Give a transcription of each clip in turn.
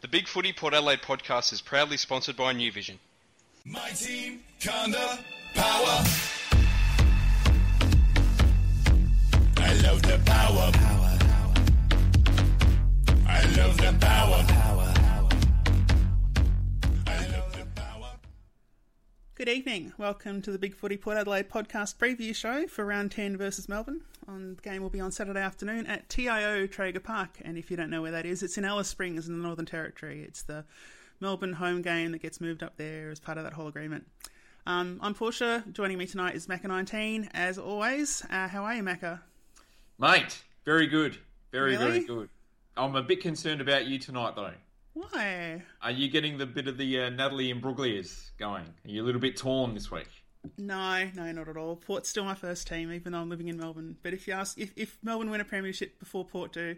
The Big Footy Port Adelaide podcast is proudly sponsored by New Vision. My team, Conda, power. I love the power. Power. I love the power. Power. I love the power. Good evening. Welcome to the Big Footy Port Adelaide podcast preview show for round 10 versus Melbourne. On, the game will be on Saturday afternoon at TIO Traeger Park. And if you don't know where that is, it's in Alice Springs in the Northern Territory. It's the Melbourne home game that gets moved up there as part of that whole agreement. Um, I'm Portia. Joining me tonight is Macca19, as always. Uh, how are you, Macca? Mate, very good. Very, Really? very good. I'm a bit concerned about you tonight, though. Why? Are you getting the bit of the uh, Natalie and Bruglias going? Are you a little bit torn this week? No, no, not at all. Port's still my first team, even though I'm living in Melbourne. But if you ask, if, if Melbourne win a premiership before Port do,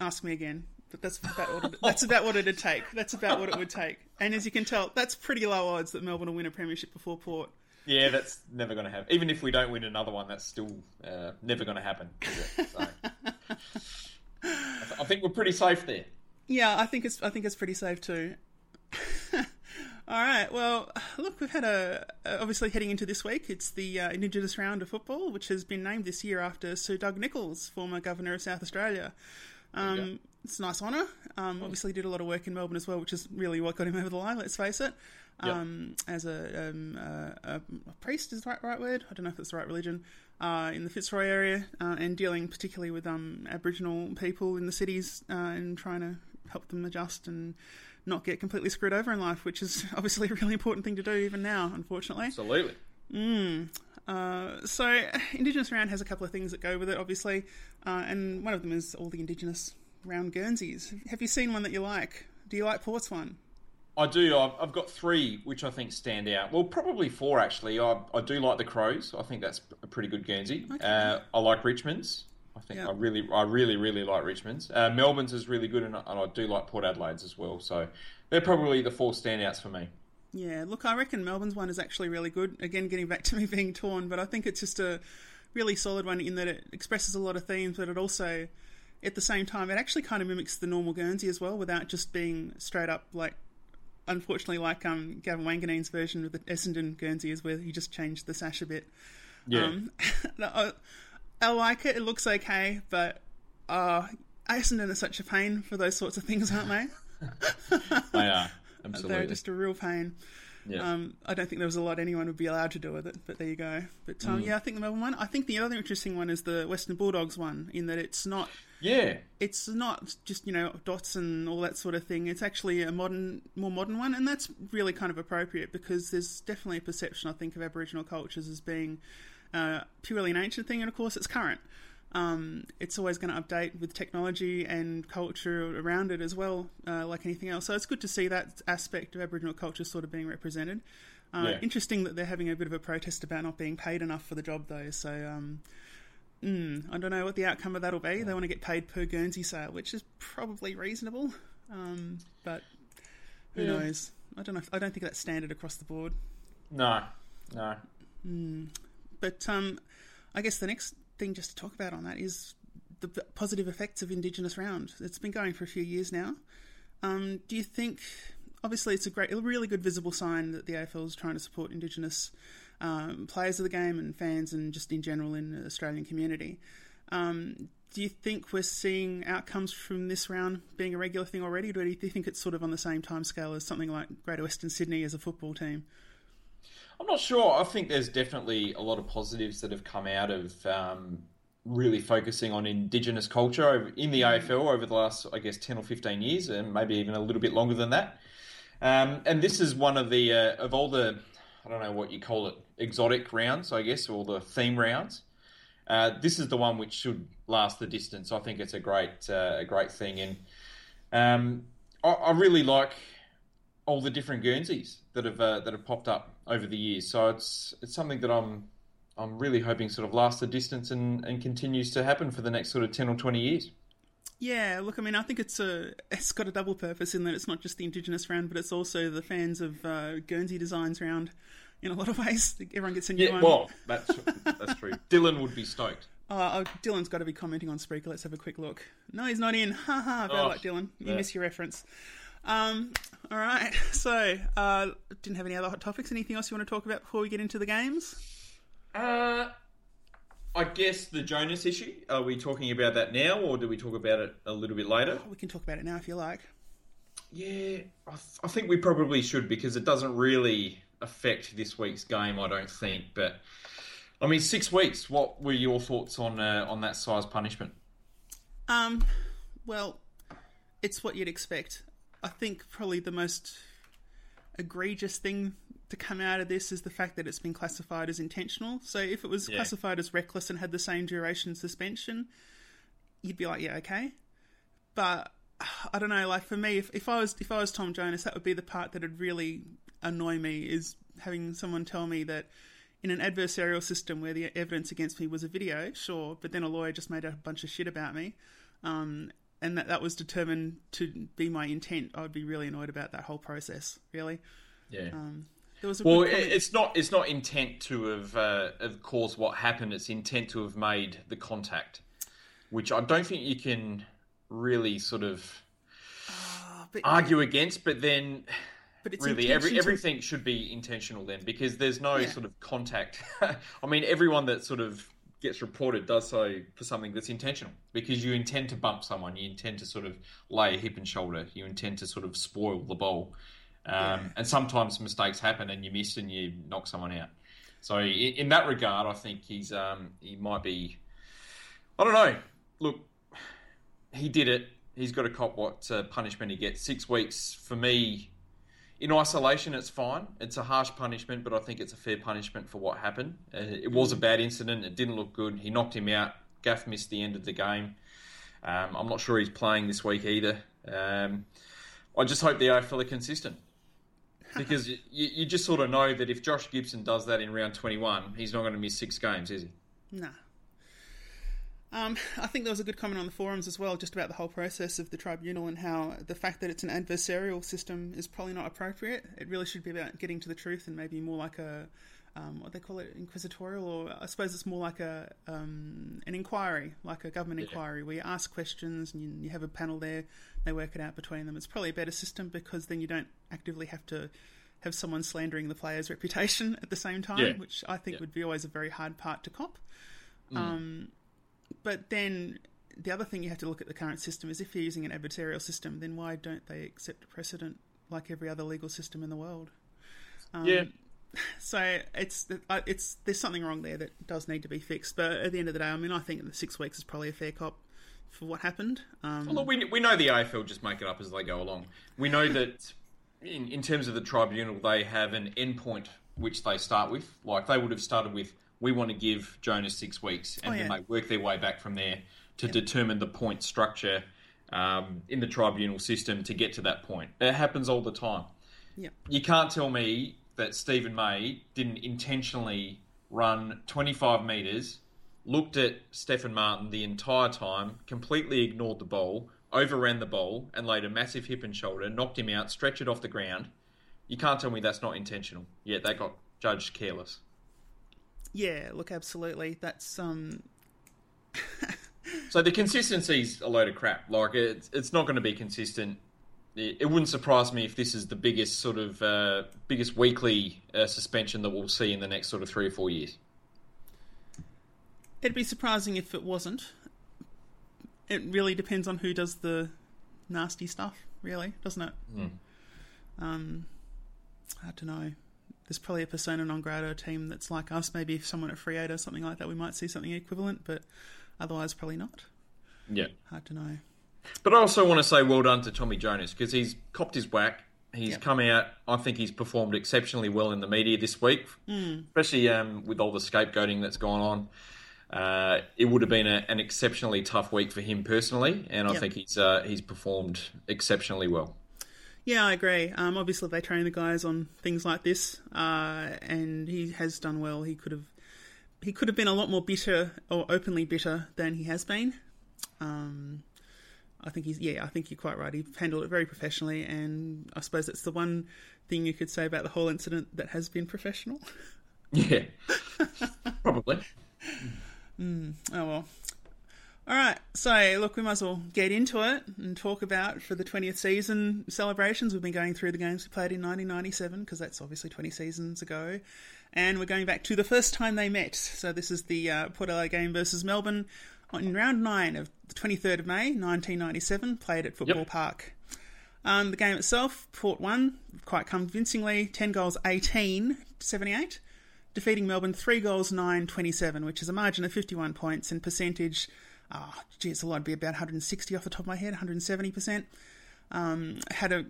ask me again. But that's about what it, that's about what it'd take. That's about what it would take. And as you can tell, that's pretty low odds that Melbourne will win a premiership before Port. Yeah, that's never going to happen. Even if we don't win another one, that's still uh, never going to happen. Is it? So, I, th- I think we're pretty safe there. Yeah, I think it's I think it's pretty safe too. All right. Well, look, we've had a obviously heading into this week. It's the uh, Indigenous round of football, which has been named this year after Sir Doug Nicholls, former governor of South Australia. Um, it's a nice honour. Um, obviously, did a lot of work in Melbourne as well, which is really what got him over the line. Let's face it. Um, As a, um, a, a priest is the right, right word. I don't know if it's the right religion. Uh, in the Fitzroy area, uh, and dealing particularly with um, Aboriginal people in the cities, uh, and trying to help them adjust and not get completely screwed over in life, which is obviously a really important thing to do even now, unfortunately. Absolutely. Uh, so, Indigenous Round has a couple of things that go with it, obviously, uh, and one of them is all the Indigenous round Guernseys. Have you seen one that you like? Do you like Port's one? I do. I've, I've got three which I think stand out. Well, probably four actually. I, I do like the Crows. I think that's a pretty good Guernsey. Uh, I like Richmond's. I think Yeah. I really, I really, really like Richmond's. Uh, Melbourne's is really good, and I, and I do like Port Adelaide's as well. So they're probably the four standouts for me. Yeah, look, I reckon Melbourne's one is actually really good. Again, getting back to me being torn, but I think it's just a really solid one in that it expresses a lot of themes, but it also, at the same time, it actually kind of mimics the normal Guernsey as well, without just being straight up like, unfortunately, like um, Gavin Wanganeen's version of the Essendon Guernsey is where he just changed the sash a bit. Yeah, Um, I, I like it. It looks okay, but uh, Essendon are such a pain for those sorts of things, aren't they? they are absolutely. They're just a real pain. yeah. Um, I don't think there was a lot anyone would be allowed to do with it, but there you go. But um, yeah, I think the Melbourne one. I think the other interesting one is the Western Bulldogs one, in that it's not yeah, it's not just you know dots and all that sort of thing. It's actually a modern, more modern one, and that's really kind of appropriate because there's definitely a perception I think of Aboriginal cultures as being uh, purely an ancient thing, and of course it's current. Um, it's always going to update with technology and culture around it as well, uh, like anything else. So it's good to see that aspect of Aboriginal culture sort of being represented. Uh, Yeah. Interesting that they're having a bit of a protest about not being paid enough for the job, though. So um, mm, I don't know what the outcome of that'll be. They want to get paid per Guernsey sale, which is probably reasonable, um, but who Yeah. knows? I don't know. If, I don't think that's standard across the board. no, no. But um, I guess the next thing just to talk about on that is the positive effects of Indigenous Round. It's been going for a few years now. Um, do you think? Obviously, it's a great, a really good visible sign that the AFL is trying to support Indigenous um, players of the game and fans, and just in general in the Australian community. Um, do you think we're seeing outcomes from this round being a regular thing already, or do you think it's sort of on the same time scale as something like Greater Western Sydney as a football team? I'm not sure. I think there's definitely a lot of positives that have come out of um, really focusing on Indigenous culture in the AFL over the last, I guess, 10 or 15 years, and maybe even a little bit longer than that. Um, and this is one of the, uh, of all the, I don't know what you call it, exotic rounds, I guess, or the theme rounds. Uh, this is the one which should last the distance. I think it's a great, uh, a great thing. And um, I, I really like all the different Guernseys that have uh, that have popped up over the years. So it's it's something that I'm I'm really hoping sort of lasts the distance and, and continues to happen for the next sort of ten or twenty years. Yeah, look, I mean, I think it's a it's got a double purpose in that it's not just the Indigenous round, but it's also the fans of uh, Guernsey Designs round. In a lot of ways, everyone gets a new Yeah, one. well, that's that's true. Dylan would be stoked. Oh, oh, Dylan's got to be commenting on Spreaker. Let's have a quick look. No, he's not in. Ha ha. Very Oh, like Dylan. You yeah. miss your reference. Um, all right. So, uh, didn't have any other hot topics. Anything else you want to talk about before we get into the games? Uh, I guess the Jonas issue. Are we talking about that now, or do we talk about it a little bit later? We can talk about it now if you like. Yeah, I, th- I think we probably should because it doesn't really affect this week's game. I don't think, but I mean, six weeks. What were your thoughts on uh, on that size punishment? Um, well, it's what you'd expect. I think probably the most egregious thing to come out of this is the fact that it's been classified as intentional. So if it was Yeah. classified as reckless and had the same duration suspension, you'd be like, yeah, okay. But I don't know. Like for me, if, if I was if I was Tom Jonas, that would be the part that would really annoy me is having someone tell me that in an adversarial system where the evidence against me was a video, sure, but then a lawyer just made a bunch of shit about me, um, and that that was determined to be my intent. I would be really annoyed about that whole process. Really, Yeah. there was a well, good it, comment- it's not it's not intent to have uh, have caused what happened. It's intent to have made the contact, which I don't think you can really sort of but, argue against. But then but it's really every intention to- everything should be intentional then because there's no Yeah. sort of contact i mean everyone that sort of gets reported does so for something that's intentional because you intend to bump someone you intend to sort of lay a hip and shoulder you intend to sort of spoil the bowl um, Yeah. and sometimes mistakes happen and you miss and you knock someone out. So in, in that regard i think he's um, he might be i don't know. Look he did it. He's got to cop what uh, punishment he gets. Six weeks for me in isolation, it's fine. It's a harsh punishment, but I think it's a fair punishment for what happened. Uh, it was a bad incident. It didn't look good. He knocked him out. Gaff missed the end of the game. Um, I'm not sure he's playing this week either. Um, I just hope the AFL are consistent. Because you, you just sort of know that if Josh Gibson does that in round 21, he's not going to miss six games, is he? Nah. Um, I think there was a good comment on the forums as well, just about the whole process of the tribunal and how the fact that it's an adversarial system is probably not appropriate. It really should be about getting to the truth and maybe more like a um, what they call it, inquisitorial, or I suppose it's more like a um, an inquiry, like a government inquiry, where you ask questions and you, you have a panel there, they work it out between them. It's probably a better system because then you don't actively have to have someone slandering the player's reputation at the same time, Yeah. which I think Yeah. would be always a very hard part to cop. Um, but then the other thing you have to look at the current system is if you're using an adversarial system, then why don't they accept precedent like every other legal system in the world? Um, yeah. So it's uh, it's there's something wrong there that does need to be fixed. But at the end of the day, I mean, I think the six weeks is probably a fair cop for what happened. Um, Well, look, we, we know the AFL just make it up as they go along. We know that in, in terms of the tribunal, they have an endpoint which they start with. Like they would have started with, we want to give Jonas six weeks, and Oh, then yeah. they work their way back from there to determine the point structure um, in the tribunal system to get to that point. It happens all the time. yeah. You can't tell me that Steven May didn't intentionally run 25 metres, looked at Stefan Martin the entire time, completely ignored the ball, overran the ball, and laid a massive hip and shoulder, knocked him out, stretched it off the ground. You can't tell me that's not intentional. Yet they got judged careless. Yeah, look, absolutely. That's um, So the consistency's a load of crap. Like it's it's not going to be consistent. It, it wouldn't surprise me if this is the biggest sort of uh, biggest weekly uh, suspension that we'll see in the next sort of three or four years. it'd be surprising if it wasn't. It really depends on who does the nasty stuff, really, doesn't it? Um, I don't know. There's probably a persona non grata team that's like us. Maybe if someone at Free or something like that, we might see something equivalent, but otherwise, probably not. Yeah. Hard to know. But I also want to say well done to Tommy Jonas because he's copped his whack. He's come out. I think he's performed exceptionally well in the media this week, especially um, with all the scapegoating that's gone on. Uh, it would have been a, an exceptionally tough week for him personally, and I Yeah. think he's uh, he's performed exceptionally well. Yeah, I agree. Um, obviously, they train the guys on things like this, uh, and he has done well. He could have he could have been a lot more bitter or openly bitter than he has been. Um, I think he's yeah. I think you're quite right. He handled it very professionally, and I suppose that's the one thing you could say about the whole incident that has been professional. Yeah, probably. Oh well. All right, so look, we might as well get into it and talk about for the 20th season celebrations. We've been going through the games we played in 1997 because that's obviously 20 seasons ago, and we're going back to the first time they met. So this is the uh, Port Adelaide game versus Melbourne in round nine of the 23rd of May 1997, played at Football Yep. Park. Um, the game itself, Port won quite convincingly, 10 goals 18 78, defeating Melbourne 3 goals 9 27, which is a margin of 51 points and percentage. Oh, gee, it's a lot. It'd be about 160 off the top of my head, 170%. Um, had a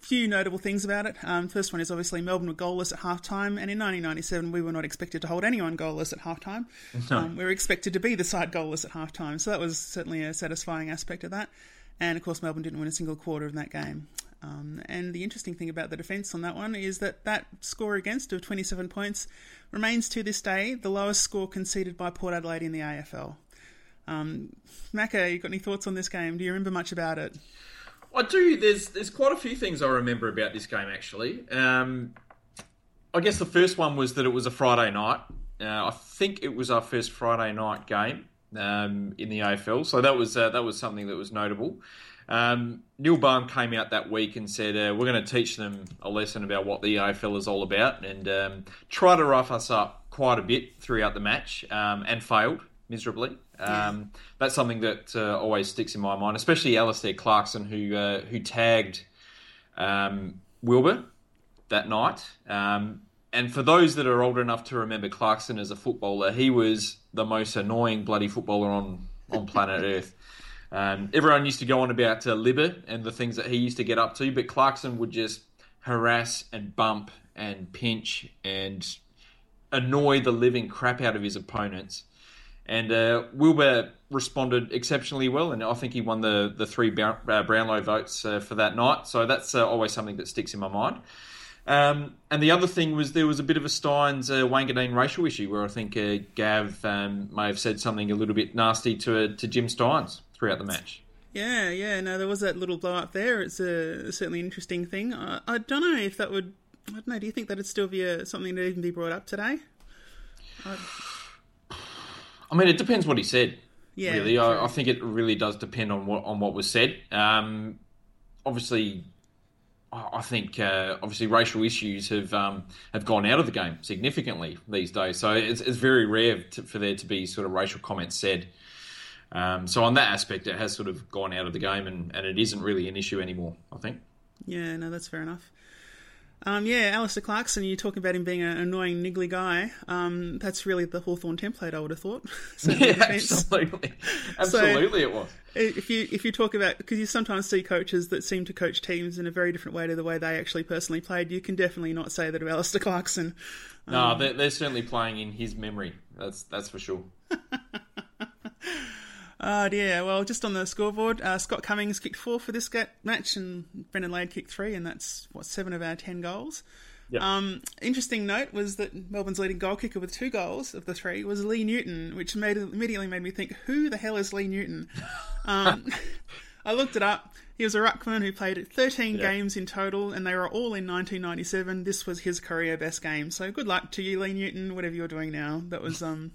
few notable things about it. Um, first one is obviously Melbourne were goalless at halftime, and in 1997 we were not expected to hold anyone goalless at halftime. Um, we were expected to be the side goalless at halftime, so that was certainly a satisfying aspect of that. And of course, Melbourne didn't win a single quarter in that game. Um, and the interesting thing about the defence on that one is that that score against of 27 points remains to this day the lowest score conceded by Port Adelaide in the AFL. Um, Macca, you got any thoughts on this game? Do you remember much about it? I do. There's there's quite a few things I remember about this game actually. Um, I guess the first one was that it was a Friday night. Uh, I think it was our first Friday night game um, in the AFL, so that was uh, that was something that was notable. Um, Neil Balme came out that week and said, uh, "We're going to teach them a lesson about what the AFL is all about," and um, try to rough us up quite a bit throughout the match, um, and failed miserably. Um, That's something that uh, always sticks in my mind, especially Alastair Clarkson, who uh, who tagged um, Wilbur that night. Um, and for those that are old enough to remember Clarkson as a footballer, he was the most annoying bloody footballer on, on planet Earth. Um, everyone used to go on about uh, Libba and the things that he used to get up to, but Clarkson would just harass and bump and pinch and annoy the living crap out of his opponents. And uh, Wilbur responded exceptionally well, and I think he won the the three uh, Brownlow votes uh, for that night. So that's uh, always something that sticks in my mind. Um, and the other thing was there was a bit of a Stynes uh, Wanganeen racial issue where I think uh, Gav um, may have said something a little bit nasty to uh, to Jim Stynes throughout the match. Yeah, yeah, no, there was that little blow up there. It's a certainly an interesting thing. I, I don't know if that would. I don't know. Do you think that'd still be a, something to even be brought up today? I mean, it depends what he said. Yeah, really. I, I think it really does depend on what on what was said. Um, obviously, I think uh, obviously racial issues have um, have gone out of the game significantly these days. So it's, it's very rare to, for there to be sort of racial comments said. Um, so on that aspect, it has sort of gone out of the game, and, and it isn't really an issue anymore. I think. Yeah, no, that's fair enough. Um, yeah, Alastair Clarkson, you talk about him being an annoying, niggly guy. Um, that's really the Hawthorn template, I would have thought. Yeah, absolutely, absolutely, it was. if you if you talk about because you sometimes see coaches that seem to coach teams in a very different way to the way they actually personally played, you can definitely not say that of Alastair Clarkson. No, they're, they're certainly playing in his memory. That's that's for sure. Oh dear. Well, just on the scoreboard, uh, Scott Cummings kicked four for this match, and Brendan Lade kicked three, and that's what seven of our ten goals. Yep. Um, interesting note was that Melbourne's leading goal kicker with two goals of the three was Lee Newton, which made immediately made me think, who the hell is Lee Newton? Um, I looked it up. He was a ruckman who played 13 Yeah. games in total, and they were all in 1997. This was his career best game. So good luck to you, Lee Newton, whatever you're doing now. That was um,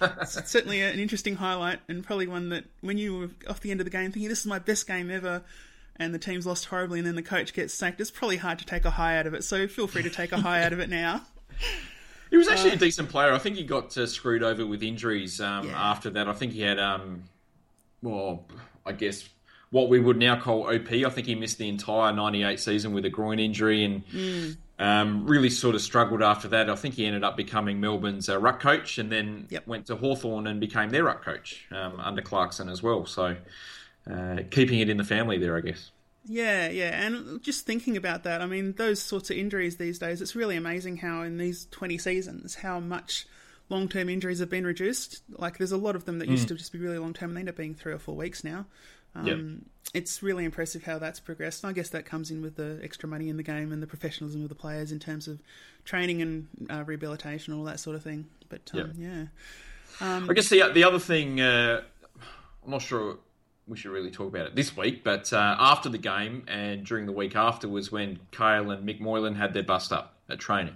it's certainly an interesting highlight, and probably one that when you were off the end of the game thinking this is my best game ever, and the team's lost horribly, and then the coach gets sacked, it's probably hard to take a high out of it. So feel free to take a high out of it now. He was actually a decent player. I think he got uh, screwed over with injuries um, Yeah. after that. I think he had, um, well, I guess what we would now call OP. I think he missed the entire '98 season with a groin injury and um, really sort of struggled after that. I think he ended up becoming Melbourne's uh, ruck coach and then Yep. went to Hawthorn and became their ruck coach um, under Clarkson as well. So uh, keeping it in the family there, I guess. Yeah, yeah, and just thinking about that, I mean, those sorts of injuries these days, it's really amazing how in these 20 seasons, how much long term injuries have been reduced. Like, there's a lot of them that used to just be really long term, and they end up being three or four weeks now. Um, Yep. It's really impressive how that's progressed. And I guess that comes in with the extra money in the game and the professionalism of the players in terms of training and uh, rehabilitation and all that sort of thing. But um, yeah. I guess the the other thing, uh, I'm not sure we should really talk about it this week, but uh, after the game and during the week after was when Kyle and Mick Moylan had their bust up at training.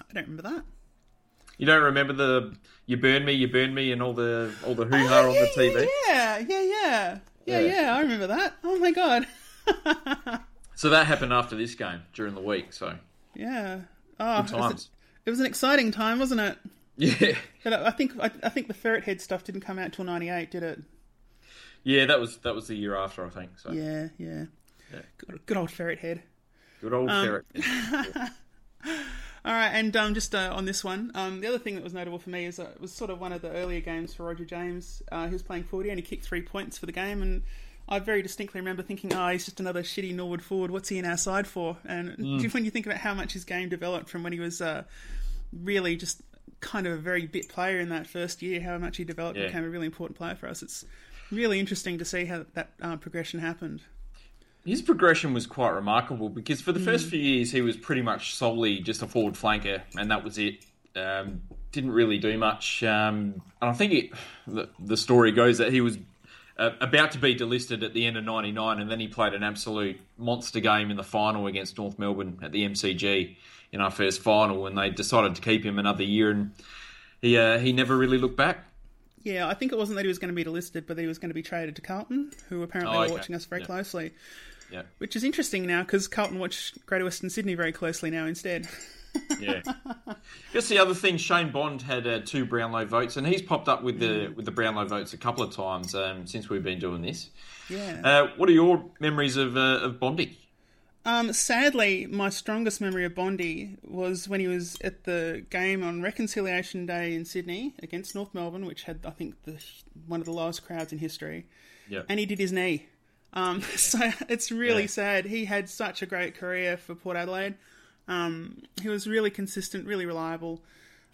I don't remember that. You don't remember the "You burn me, you burn me" and all the all the hoo ha Oh, on yeah, the TV. Yeah, yeah, yeah, yeah, yeah, Yeah. I remember that. Oh my god. So that happened after this game during the week. So yeah. Oh, good it was, times. it was an exciting time, wasn't it? Yeah, But I I think I, I think the ferret head stuff didn't come out till '98, did it? yeah. That was that was the year after, I think. So Yeah, yeah. Yeah. Good, good old ferret head. good old Um, ferret. All right, and um, just uh, on this one, um, the other thing that was notable for me is uh, it was sort of one of the earlier games for Roger James. Uh, he was playing 40 and he kicked three points for the game, and I very distinctly remember thinking, "Oh, he's just another shitty Norwood forward. What's he in our side for?" And when you think about how much his game developed from when he was uh, really just kind of a very bit player in that first year, how much he developed Yeah. became a really important player for us. It's really interesting to see how that uh, progression happened. His progression was quite remarkable because for the Mm. first few years he was pretty much solely just a forward flanker, and that was it. Um, didn't really do much, um, and I think it, the, the story goes that he was uh, about to be delisted at the end of '99, and then he played an absolute monster game in the final against North Melbourne at the MCG in our first final, and they decided to keep him another year, and he uh, he never really looked back. Yeah, I think it wasn't that he was going to be delisted, but that he was going to be traded to Carlton, who apparently Oh, were watching us very Yeah. closely. Yeah, Which is interesting now because Carlton watch Greater Western Sydney very closely now instead. Yeah. Guess the other thing, Shane Bond had uh, two Brownlow votes, and he's popped up with the with the Brownlow votes a couple of times um, since we've been doing this. Yeah. Uh, what are your memories of uh, of Bondy? Um, sadly, my strongest memory of Bondy was when he was at the game on Reconciliation Day in Sydney against North Melbourne, which had, I think, the, one of the lowest crowds in history. Yeah, And he did his knee. Um, so it's really Yeah. sad. He had such a great career for Port Adelaide. Um, he was really consistent, really reliable.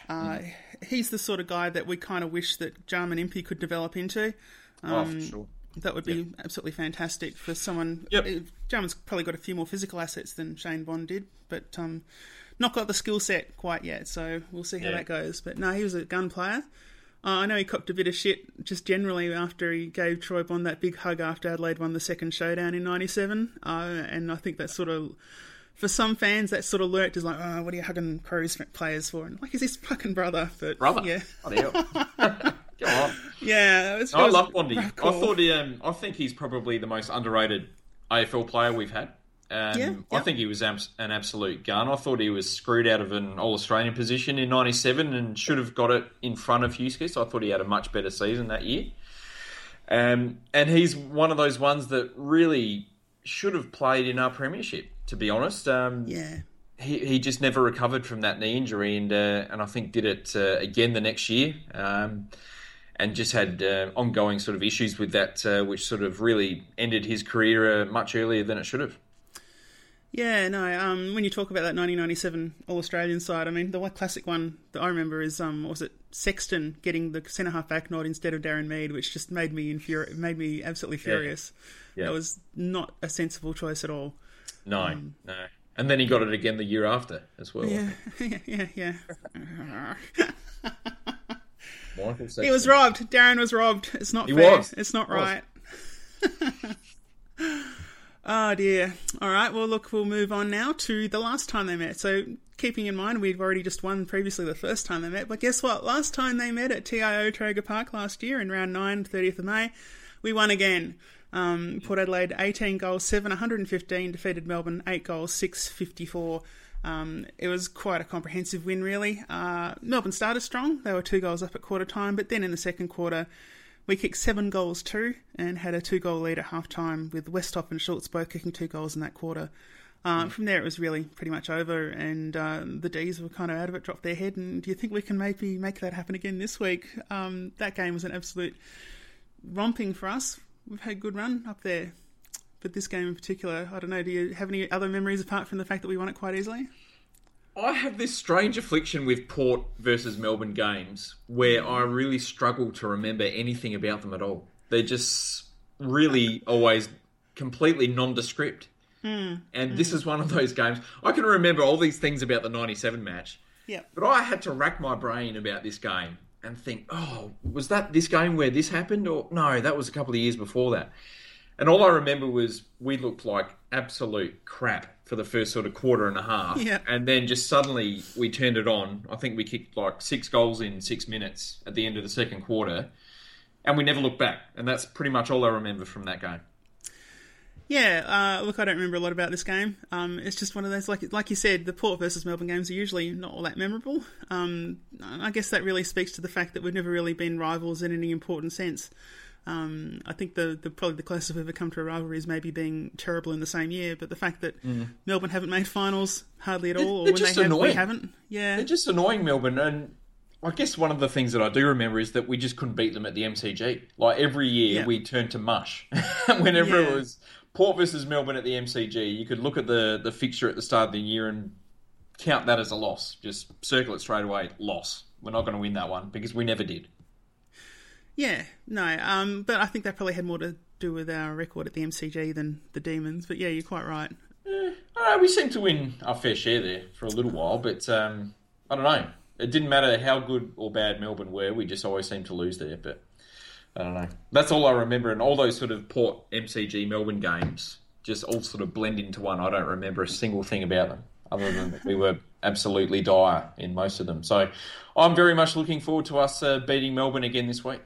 Uh, He's the sort of guy that we kind of wish that Jarman Impey could develop into. oh, for sure. That would be absolutely fantastic for someone. Yep. Jarman's probably got a few more physical assets than Shane Bond did, but um, not got the skill set quite yet. So we'll see how Yeah. that goes. But no, he was a gun player. Uh, I know he copped a bit of shit just generally after he gave Troy Bond that big hug after Adelaide won the second showdown in '97, uh, and I think that sort of. For some fans, that sort of lurked is like, oh, what are you hugging Crows players for? And like, he's his fucking brother. But Brother, yeah, What the hell? Go on. yeah. It was, I love Bondy. I thought he, um, I think he's probably the most underrated AFL player we've had. Um, Yeah, I think he was abs- an absolute gun. I thought he was screwed out of an All Australian position in '97 and should have got it in front of Huskis. I thought he had a much better season that year. Um, and he's one of those ones that really should have played in our premiership. To be honest, um, yeah. he, he just never recovered from that knee injury, and uh, and I think did it uh, again the next year, um, and just had uh, ongoing sort of issues with that, uh, which sort of really ended his career uh, much earlier than it should have. Yeah, no. Um, when you talk about that 1997 All Australian side, I mean, the one classic one that I remember is um, was it Sexton getting the centre half back nod instead of Darren Mead, which just made me infuri- made me absolutely furious. Yeah. That was not a sensible choice at all. No, no. And then he got it again the year after as well. Yeah, yeah, yeah. Michael he was robbed. Darren was robbed. It's not He fair. was. It's not right. oh dear. All right. Well, look, we'll move on now to the last time they met. So, keeping in mind we've already just won previously the first time they met, but guess what? Last time they met at TIO Traeger Park last year in round 9, 30th of May, we won again. Um, Port Adelaide 18 goals, 7, 115, defeated Melbourne 8 goals, 6, 54. Um, it was quite a comprehensive win, really. Uh, Melbourne started strong. They were two goals up at quarter time, but then in the second quarter, we kicked seven goals too and had a two goal lead at half time with Westhoff and Schultz both kicking two goals in that quarter. Uh, From there, it was really pretty much over, and uh, the D's were kind of out of it, dropped their head. And do you think we can maybe make that happen again this week? Um, that game was an absolute romping for us. We've had a good run up there, but this game in particular, I don't know. Do you have any other memories apart from the fact that we won it quite easily? I have this strange affliction with Port versus Melbourne games where I really struggle to remember anything about them at all. They're just really always completely nondescript. Hmm. And this hmm. is one of those games. I can remember all these things about the 97 match, Yeah. but I had to rack my brain about this game and think, oh, was that this game where this happened? Or no, that was a couple of years before that. And all I remember was we looked like absolute crap for the first sort of quarter and a half. Yeah. And then just suddenly we turned it on. I think we kicked like six goals in six minutes at the end of the second quarter. And we never looked back. And that's pretty much all I remember from that game. Yeah, uh, look, I don't remember a lot about this game. Um, it's just one of those, like like you said, the Port versus Melbourne games are usually not all that memorable. Um, I guess that really speaks to the fact that we've never really been rivals in any important sense. Um, I think the, the probably the closest we've ever come to a rivalry is maybe being terrible in the same year. But the fact that Melbourne haven't made finals hardly at all, or they're when just they have, we annoying. haven't. Yeah, They're just annoying Melbourne, and I guess one of the things that I do remember is that we just couldn't beat them at the MCG. Like every year, Yeah. we turned to mush. Whenever Yeah. it was Port versus Melbourne at the MCG, you could look at the the fixture at the start of the year and count that as a loss. Just circle it straight away. Loss. We're not going to win that one because we never did. Yeah, no. Um, but I think that probably had more to do with our record at the MCG than the Demons. But yeah, you're quite right. Know, we seemed to win our fair share there for a little while, but um, I don't know. It didn't matter how good or bad Melbourne were. We just always seemed to lose there. But I don't know. That's all I remember. And all those sort of Port MCG Melbourne games just all sort of blend into one. I don't remember a single thing about them other than we were absolutely dire in most of them. So I'm very much looking forward to us uh, beating Melbourne again this week.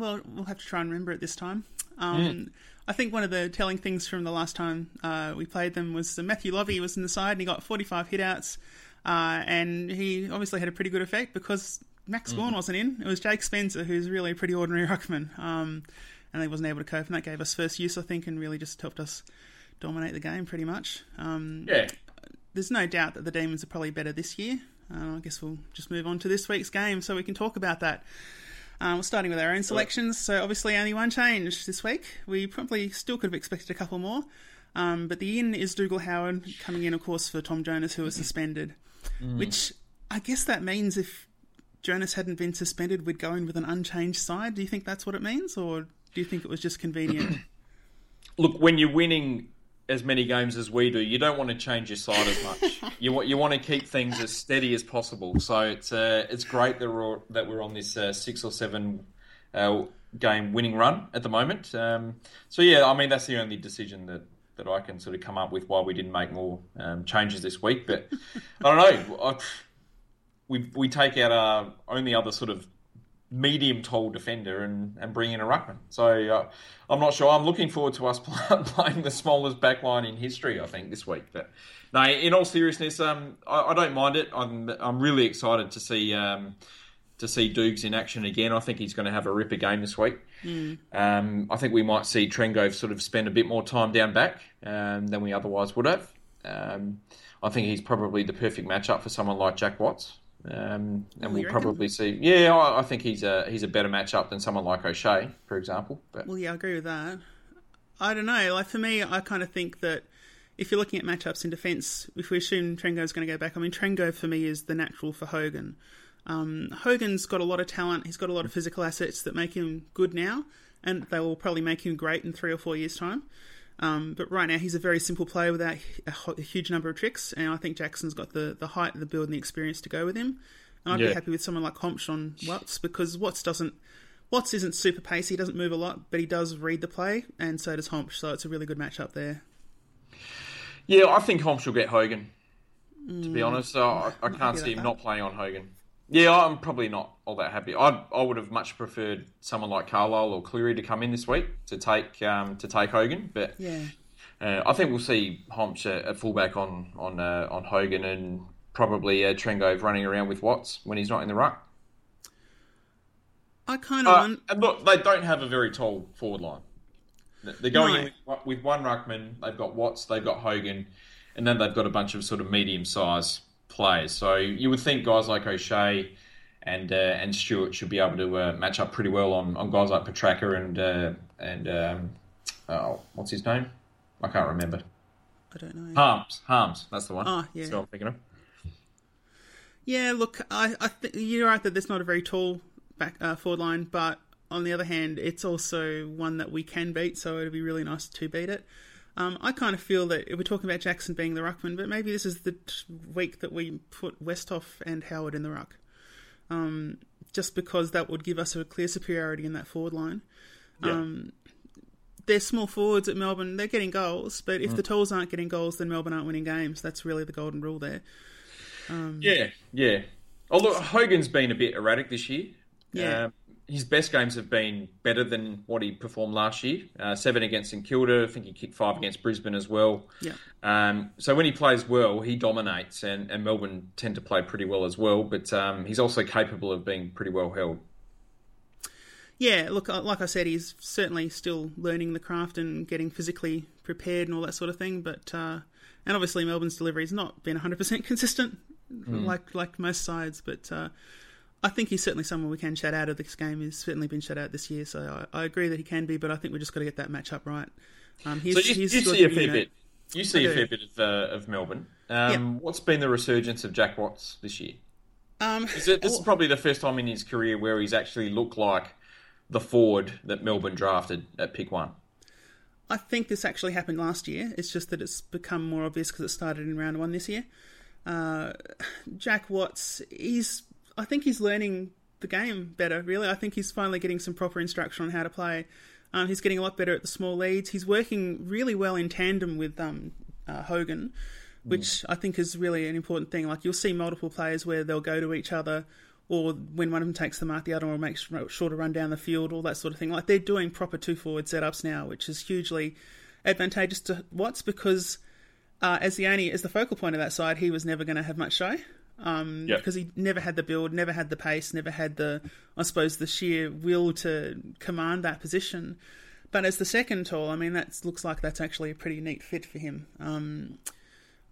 Well, we'll have to try and remember it this time. Um, I think one of the telling things from the last time uh, we played them was that Matthew Lobbe was in the side and he got 45 hitouts, uh, and he obviously had a pretty good effect because Max Gawn wasn't in. It was Jake Spencer, who's really a pretty ordinary ruckman, um, and he wasn't able to cope, and that gave us first use, I think, and really just helped us dominate the game pretty much. Um, Yeah. there's no doubt that the Demons are probably better this year. Uh, I guess we'll just move on to this week's game so we can talk about that. Um, we're starting with our own selections, so obviously only one change this week. We probably still could have expected a couple more, um, but the in is Dougal Howard coming in, of course, for Tom Jonas, who was suspended. Which I guess that means if Jonas hadn't been suspended, we'd go in with an unchanged side. Do you think that's what it means, or do you think it was just convenient? look, when you're winning as many games as we do, you don't want to change your side as much. you want you want to keep things as steady as possible. So it's uh, it's great that we're that we're on this uh, six or seven uh, game winning run at the moment. Um, so yeah, I mean that's the only decision that. That I can sort of come up with why we didn't make more um, changes this week, but I don't know. I, we we take out our only other sort of medium tall defender and, and bring in a ruckman. So uh, I'm not sure. I'm looking forward to us playing the smallest backline in history. I think this week. But no, in all seriousness, um, I, I don't mind it. I'm I'm really excited to see um, to see Dukes in action again. I think he's going to have a ripper game this week. Um, I think we might see Trengove sort of spend a bit more time down back um, than we otherwise would have. Um, I think he's probably the perfect matchup for someone like Jack Watts. Um, and we'll reckon? probably see. Yeah, I, I think he's a he's a better matchup than someone like O'Shea, for example. But Well, yeah, I agree with that. I don't know. Like for me, I kind of think that if you're looking at matchups in defence, if we assume Trengo's going to go back, I mean Trengo for me is the natural for Hogan. Um, Hogan's got a lot of talent. He's got a lot of physical assets that make him good now, and they will probably make him great in three or four years' time. Um, but right now, he's a very simple player without a, a huge number of tricks, and I think Jackson's got the, the height, the build, and the experience to go with him. And I'd Yeah. be happy with someone like Hombsch on Watts because Watts doesn't Watts isn't super pacey, he doesn't move a lot, but he does read the play, and so does Homp, so it's a really good matchup there. yeah, I think Holmes will get Hogan. To be honest, so I, I can't see him about not playing on Hogan. Yeah, I'm probably not all that happy. I I would have much preferred someone like Carlisle or Cleary to come in this week to take um, to take Hogan, but Yeah. Uh, I think we'll see Hombsch at, at fullback on on uh, on Hogan and probably uh, Trengove running around with Watts when he's not in the ruck. I kind of Uh, want. and look, they don't have a very tall forward line. They're going No. in with, with one ruckman. They've got Watts, they've got Hogan, and then they've got a bunch of sort of medium sized players. So you would think guys like O'Shea and uh, and Stewart should be able to uh, match up pretty well on, on guys like Petracca and uh, and um, oh, what's his name? I can't remember. I don't know. Harmes, Harmes, that's the one. Oh, yeah. That's I'm thinking of. Yeah, look, I, I th- you're right that there's not a very tall back uh, forward line, but on the other hand, it's also one that we can beat, so it'd be really nice to beat it. Um, I kind of feel that we're talking about Jackson being the ruckman, but maybe this is the t- week that we put Westhoff and Howard in the ruck, um, just because that would give us a clear superiority in that forward line. Yeah. Um, they're small forwards at Melbourne. They're getting goals, but if the tools aren't getting goals, then Melbourne aren't winning games. That's really the golden rule there. Yeah, yeah. Oh, look, Hogan's been a bit erratic this year. Yeah. Um, his best games have been better than what he performed last year. Uh, seven against St Kilda. I think he kicked five against Brisbane as well. Yeah. Um, so when he plays well, he dominates, and, and Melbourne tend to play pretty well as well. But um, he's also capable of being pretty well held. Yeah, look, uh, like I said, he's certainly still learning the craft and getting physically prepared and all that sort of thing. But uh, and obviously Melbourne's delivery has not been 100% consistent, like like most sides. But uh, I think he's certainly someone we can shut out of this game. He's certainly been shut out this year, so I, I agree that he can be. But I think we've just got to get that match up right. Um, he's, So you, he's you see a fair know- bit. You see a fair bit of, uh, of Melbourne. Um, What's been the resurgence of Jack Watts this year? Um, Is it, this is probably the first time in his career where he's actually looked like the forward that Melbourne drafted at pick one. I think this actually happened last year. It's just that it's become more obvious because it started in round one this year. Uh, Jack Watts, he's I think he's learning the game better. Really, I think he's finally getting some proper instruction on how to play. Um, he's getting a lot better at the small leads. He's working really well in tandem with um, uh, Hogan, which I think is really an important thing. Like you'll see multiple players where they'll go to each other, or when one of them takes the mark, the other one will make sure to run down the field, all that sort of thing. Like they're doing proper two forward setups now, which is hugely advantageous to Watts because uh, as the only as the focal point of that side, he was never going to have much show. Um, Yep. because he never had the build, never had the pace, never had the, I suppose, the sheer will to command that position. But as the second tall, I mean, that looks like that's actually a pretty neat fit for him. Um,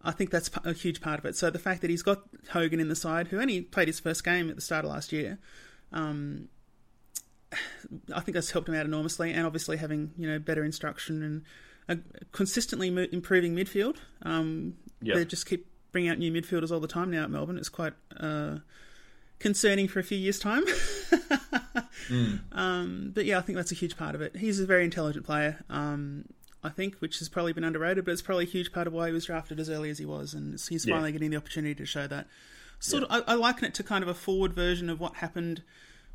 I think that's a huge part of it. So the fact that he's got Hogan in the side, who only played his first game at the start of last year, um, I think that's helped him out enormously. And obviously having you know better instruction and a consistently improving midfield. Um, Yep. They just keep bringing out new midfielders all the time now at Melbourne. It's quite uh, concerning for a few years' time. um, but yeah, I think that's a huge part of it. He's a very intelligent player. Um, I think, which has probably been underrated, but it's probably a huge part of why he was drafted as early as he was, and he's Yeah. finally getting the opportunity to show that. Sort of, I, I liken it to kind of a forward version of what happened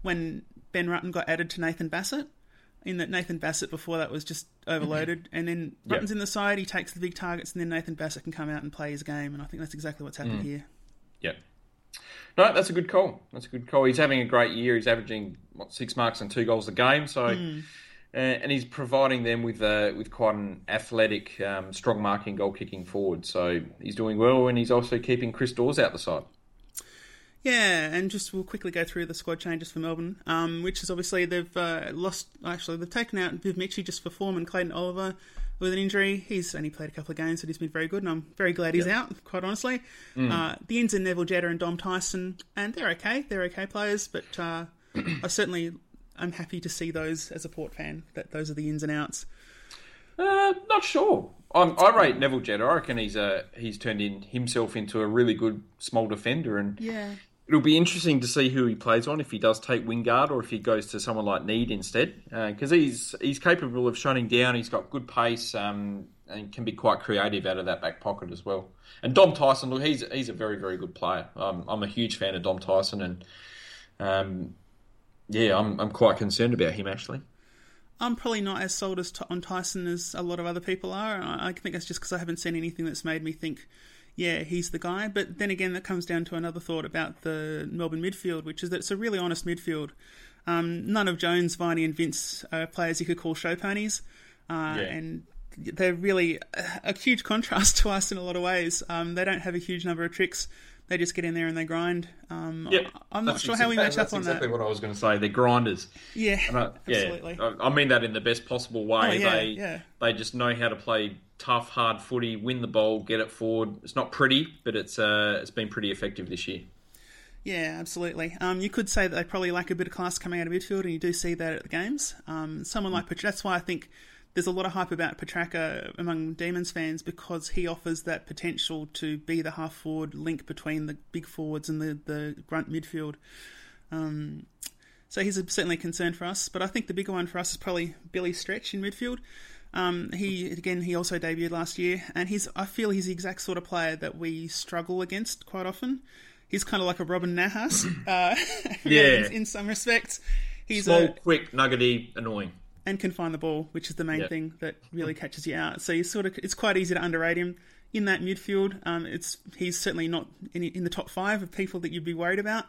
when Ben Rutten got added to Nathan Bassett. In that Nathan Bassett before that was just overloaded, and then Yep. In the side, he takes the big targets, and then Nathan Bassett can come out and play his game, and I think that's exactly what's happened here. Yeah. No, that's a good call. That's a good call. He's having a great year. He's averaging what six marks and two goals a game. So, uh, and he's providing them with uh, with quite an athletic, um, strong marking, goal kicking forward. So he's doing well, and he's also keeping Chris Dawes out the side. Yeah, and just we'll quickly go through the squad changes for Melbourne, um, which is obviously they've uh, lost. Actually, they've taken out Viv Mitchie just for form and Clayton Oliver with an injury. He's only played a couple of games, but he's been very good, and I'm very glad he's out. Quite honestly, uh, the ins and Neville Jetta and Dom Tyson, and they're okay. They're okay players, but uh, I certainly I'm happy to see those as a Port fan. That those are the ins and outs. Uh, not sure. I'm, I rate Neville Jetta. I reckon he's uh, he's turned in himself into a really good small defender, and Yeah. It'll be interesting to see who he plays on. If he does take Wingard, or if he goes to someone like Neade instead, because he's he's capable of shutting down. He's got good pace, um, and can be quite creative out of that back pocket as well. And Dom Tyson, look, he's he's a very very good player. Um, I'm a huge fan of Dom Tyson, and um, yeah, I'm I'm quite concerned about him actually. I'm probably not as sold as on Tyson as a lot of other people are. I think that's just because I haven't seen anything that's made me think, yeah, he's the guy. But then again, that comes down to another thought about the Melbourne midfield, which is that it's a really honest midfield. Um, none of Jones, Viney, and Vince are players you could call show ponies, uh, and they're really a huge contrast to us in a lot of ways. Um, they don't have a huge number of tricks. They just get in there and they grind. Um, Yep. I'm not That's sure how we match up that's on exactly that. what I was going to say. They're grinders. Yeah, I- yeah, absolutely. I I mean that in the best possible way. Oh, yeah, they yeah. they just know how to play tough, hard footy, win the ball, get it forward. It's not pretty, but it's uh, it's been pretty effective this year. Yeah, absolutely. Um, you could say that they probably lack a bit of class coming out of midfield, and you do see that at the games. Um, someone like Petracca, that's why I think there's a lot of hype about Petracca among Demons fans because he offers that potential to be the half forward link between the big forwards and the, the grunt midfield. Um, so he's certainly a concern for us, but I think the bigger one for us is probably Billy Stretch in midfield. Um, he again, he also debuted last year, and he's I feel he's the exact sort of player that we struggle against quite often. He's kind of like a Robin Nahas, uh, Yeah. in, in some respects. He's Small, a quick, nuggety, annoying. and can find the ball, which is the main Yeah. thing that really catches you out. So you sort of it's quite easy to underrate him in that midfield. Um, it's he's certainly not in, in the top five of people that you'd be worried about,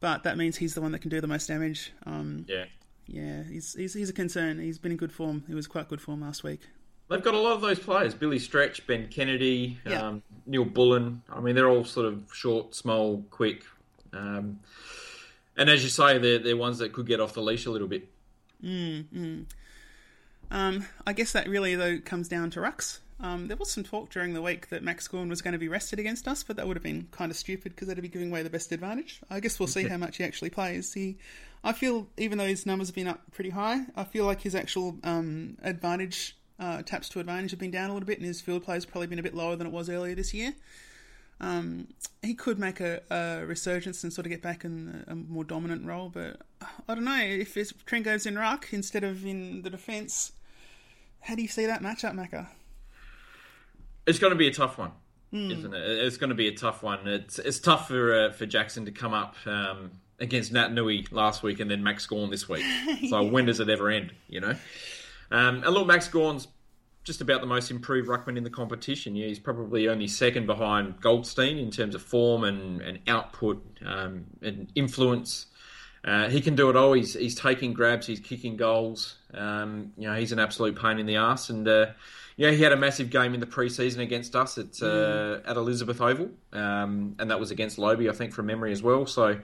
but that means he's the one that can do the most damage. Um, Yeah. Yeah, he's, he's he's a concern. He's been in good form. He was quite good form last week. They've got a lot of those players: Billy Stretch, Ben Kennedy, Yeah. um, Neil Bullen. I mean, they're all sort of short, small, quick, um, and as you say, they're they're ones that could get off the leash a little bit. Um, I guess that really though comes down to rucks. Um, there was some talk during the week that Max Gawn was going to be rested against us, but that would have been kind of stupid because that'd be giving away the best advantage. I guess we'll see how much he actually plays. He, I feel, even though his numbers have been up pretty high, I feel like his actual um, advantage, uh, taps to advantage, have been down a little bit, and his field play has probably been a bit lower than it was earlier this year. Um, he could make a, a resurgence and sort of get back in a, more dominant role, but I don't know if it's Trengove in ruck instead of in the defence. How do you see that matchup, Macca? It's going to be a tough one, Hmm. isn't it? It's going to be a tough one. It's it's tough for uh, for Jackson to come up um, against Naitanui last week and then Max Gawn this week. So when does it ever end? You know. Um, and look, Max Gawn's just about the most improved ruckman in the competition. Yeah, he's probably only second behind Goldstein in terms of form and, and output um, and influence. Uh, he can do it all. He's he's taking grabs. He's kicking goals. Um, you know, he's an absolute pain in the ass. And uh, yeah, he had a massive game in the preseason against us at uh, at Elizabeth Oval, um, and that was against Lobbe, I think, from memory as well. So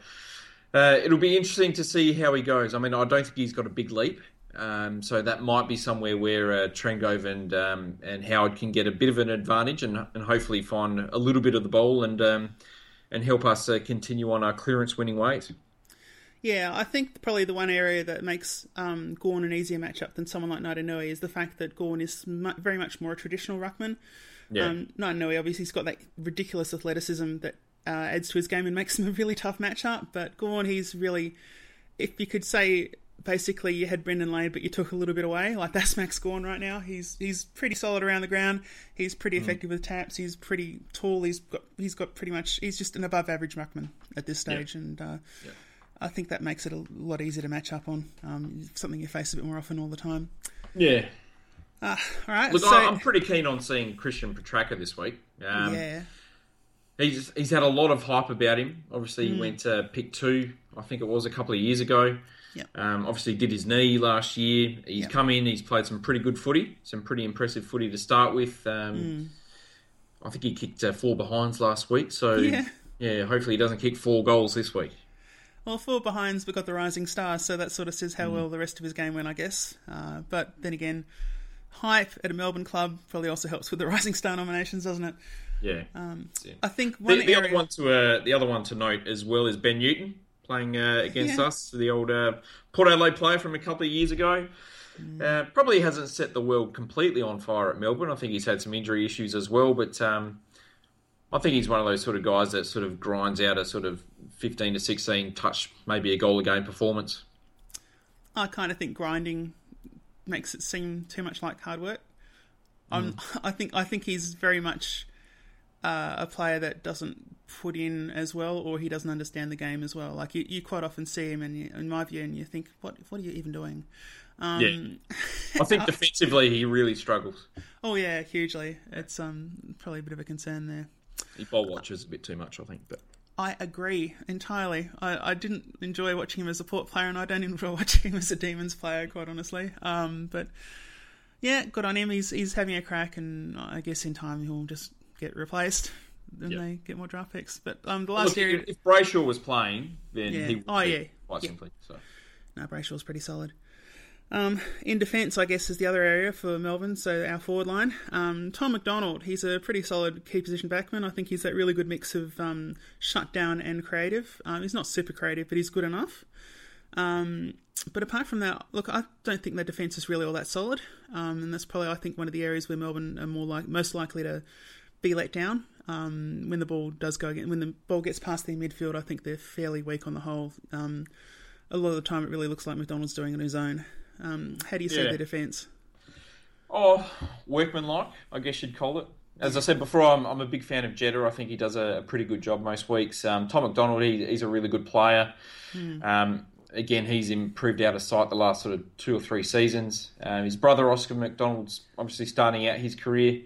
uh, it'll be interesting to see how he goes. I mean, I don't think he's got a big leap. Um, so that might be somewhere where uh, Trengove and um, and Howard can get a bit of an advantage and, and hopefully find a little bit of the ball and um, and help us uh, continue on our clearance winning ways. Yeah, I think probably the one area that makes um, Gawn an easier matchup than someone like Naitanui is the fact that Gawn is mu- very much more a traditional ruckman. Yeah. Um, Naitanui obviously has got that ridiculous athleticism that uh, adds to his game and makes him a really tough matchup. But Gawn, he's really, if you could say, basically you had Brendon Lade, but you took a little bit away. Like that's Max Gawn right now. He's he's pretty solid around the ground. He's pretty effective with taps. He's pretty tall. He's got he's got pretty much. He's just an above average ruckman at this stage, and. Uh, I think that makes it a lot easier to match up on. Um, something you face a bit more often all the time. yeah. All right, Look, so I'm pretty keen on seeing Christian Petracca this week. Um, yeah, He's he's had a lot of hype about him. Obviously, Hmm. he went to pick two, I think it was a couple of years ago. Yeah. Um, obviously, did his knee last year. He's Yeah. come in. He's played some pretty good footy, some pretty impressive footy to start with. Um, I think he kicked uh, four behinds last week. So Yeah. yeah, hopefully he doesn't kick four goals this week. Well, four behinds, we got the rising star, so that sort of says how well the rest of his game went, I guess. Uh, but then again, hype at a Melbourne club probably also helps with the rising star nominations, doesn't it? Yeah. Um, Yeah. I think The, one the area, other one to uh, the other one to note as well is Ben Newton playing uh, against Yeah. us, the old uh, Port Adelaide player from a couple of years ago. Mm. Uh, probably hasn't set the world completely on fire at Melbourne. I think he's had some injury issues as well, but um, I think he's one of those sort of guys that sort of grinds out a sort of fifteen to sixteen touch, maybe a goal a game performance. I kind of think grinding makes it seem too much like hard work. I'm, I think I think he's very much uh, a player that doesn't put in as well, or he doesn't understand the game as well. Like you, you quite often see him, and you, in my view, and you think, what what are you even doing? Um, Yeah. I think defensively he really struggles. Oh yeah, hugely. It's um probably a bit of a concern there. He ball watches a bit too much, I think, but. I agree entirely. I, I didn't enjoy watching him as a port player, and I don't enjoy watching him as a Demons player, quite honestly. Um, but yeah, good on him. He's he's having a crack, and I guess in time he'll just get replaced. Then Yep. they get more draft picks. But um, the last Look, area, if, Brayshaw was playing, then Yeah. he would Oh, be, yeah. quite Yeah. simply. So. no, Brayshaw's pretty solid. Um, in defence, I guess, is the other area for Melbourne. So our forward line, um, Tom McDonald, he's a pretty solid key position backman. I think he's that really good mix of um, shutdown and creative. Um, he's not super creative, but he's good enough. Um, but apart from that, look, I don't think their defence is really all that solid, um, and that's probably I think one of the areas where Melbourne are more like most likely to be let down when the ball does go again. When the ball gets past their midfield, I think they're fairly weak on the whole. A lot of the time, it really looks like McDonald's doing it on his own. Um, how do you see Yeah. their defence? Oh, workmanlike, I guess you'd call it. As I said before, I'm, I'm a big fan of Jetta. I think he does a, a pretty good job most weeks. Um, Tom McDonald, he, he's a really good player. Um, again, he's improved out of sight the last sort of two or three seasons. Um, his brother Oscar McDonald's obviously starting out his career.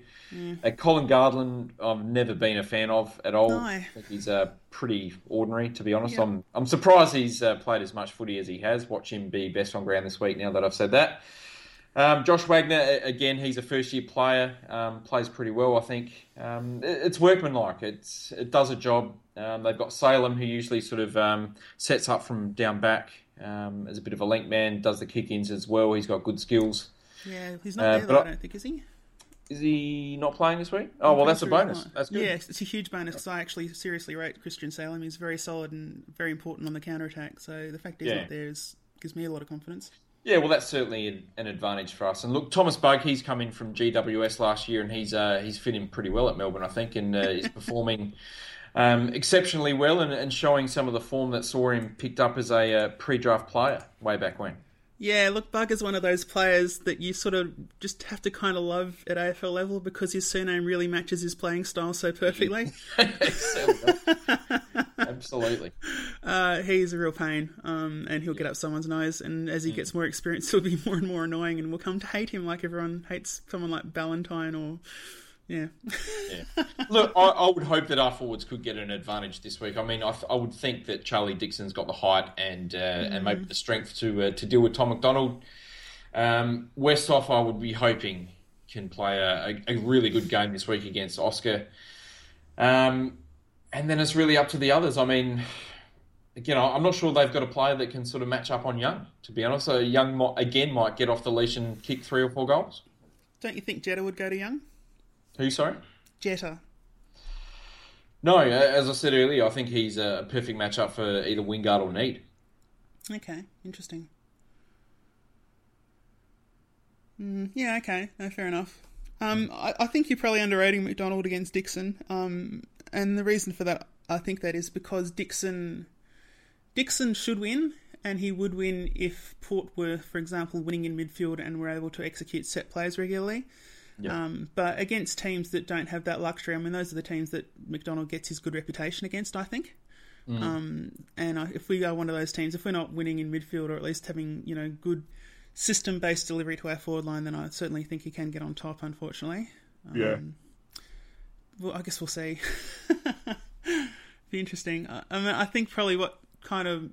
Uh, Colin Garland, I've never been a fan of at all. No. I think he's uh, pretty ordinary, to be honest. I'm I'm surprised he's uh, played as much footy as he has. Watch him be best on ground this week. Now that I've said that, um, Josh Wagner again, he's a first year player, um, plays pretty well. I think um, it- it's workmanlike. It's it does a job. Um, they've got Salem, who usually sort of um, sets up from down back um, as a bit of a link man, does the kick ins as well. He's got good skills. Yeah, he's not Uh, there though, I I- don't think, is he? Is he not playing this week? Oh I'm well, that's a sure bonus. That's good. Yeah, it's a huge bonus because I actually seriously rate Christian Salem. He's very solid and very important on the counter attack. So the fact he's Yeah. not there is, gives me a lot of confidence. Yeah, well, that's certainly an, an advantage for us. And look, Tomas Bugg, he's come in from GWS last year, and he's uh, he's fit in pretty well at Melbourne, I think, and uh, is performing um, exceptionally well, and, and showing some of the form that saw him picked up as a uh, pre-draft player way back when. Yeah, look, Bugg is one of those players that you sort of just have to kind of love at AFL level because his surname really matches his playing style so perfectly. Absolutely. uh, he's a real pain, um, and he'll get up someone's nose. And as he gets more experience, he'll be more and more annoying, and we'll come to hate him like everyone hates someone like Ballantyne or yeah. Yeah. Look, I, I would hope that our forwards could get an advantage this week. I mean, I, I would think that Charlie Dixon's got the height and uh, and maybe the strength to uh, to deal with Tom McDonald. Um, Westhoff, I would be hoping can play a, a, a really good game this week against Oscar. Um, and then it's really up to the others. I mean, again, I'm not sure they've got a player that can sort of match up on Young. To be honest, so Young might, again might get off the leash and kick three or four goals. Don't you think Jetta would go to Young? Who? Sorry. Jetta. No, as I said earlier, I think he's a perfect matchup for either Wingard or Neade. Okay, interesting. Mm, yeah, okay, no, fair enough. Um, I, I think you're probably underrating McDonald against Dixon, um, and the reason for that, I think that is because Dixon, Dixon should win, and he would win if Port were, for example, winning in midfield and were able to execute set plays regularly. Yeah. Um, but against teams that don't have that luxury, I mean, those are the teams that McDonald gets his good reputation against, I think. Um, and I, if we are one of those teams, if we're not winning in midfield or at least having you know good system-based delivery to our forward line, then I certainly think he can get on top. Unfortunately, um, Well, I guess we'll see. Be interesting. I, I mean, I think probably what kind of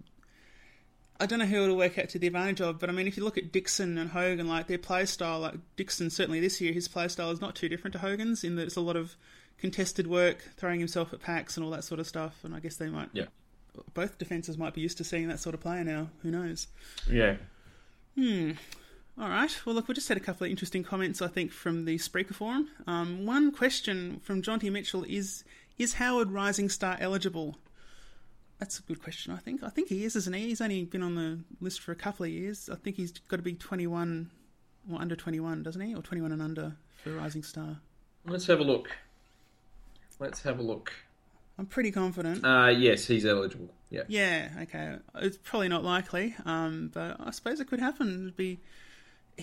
I don't know who it'll work out to the advantage of, but I mean, if you look at Dixon and Hogan, like their play style, like Dixon certainly this year, his play style is not too different to Hogan's in that it's a lot of contested work, throwing himself at packs and all that sort of stuff. And I guess they might, Yeah. both defenses might be used to seeing that sort of player now. Who knows? Yeah. Hmm. All right. Well, look, we just had a couple of interesting comments, I think, from the Spreaker forum. Um, one question from John T. Mitchell is: Is Howard Rising Star eligible? That's a good question. I think. I think he is, isn't he? He's only been on the list for a couple of years. I think he's got to be twenty-one or under twenty-one, doesn't he? Or twenty-one and under for Rising Star. Let's have a look. Let's have a look. I'm pretty confident. Uh, yes, he's eligible. Yeah. Yeah, okay. It's probably not likely, um, but I suppose it could happen. It'd be,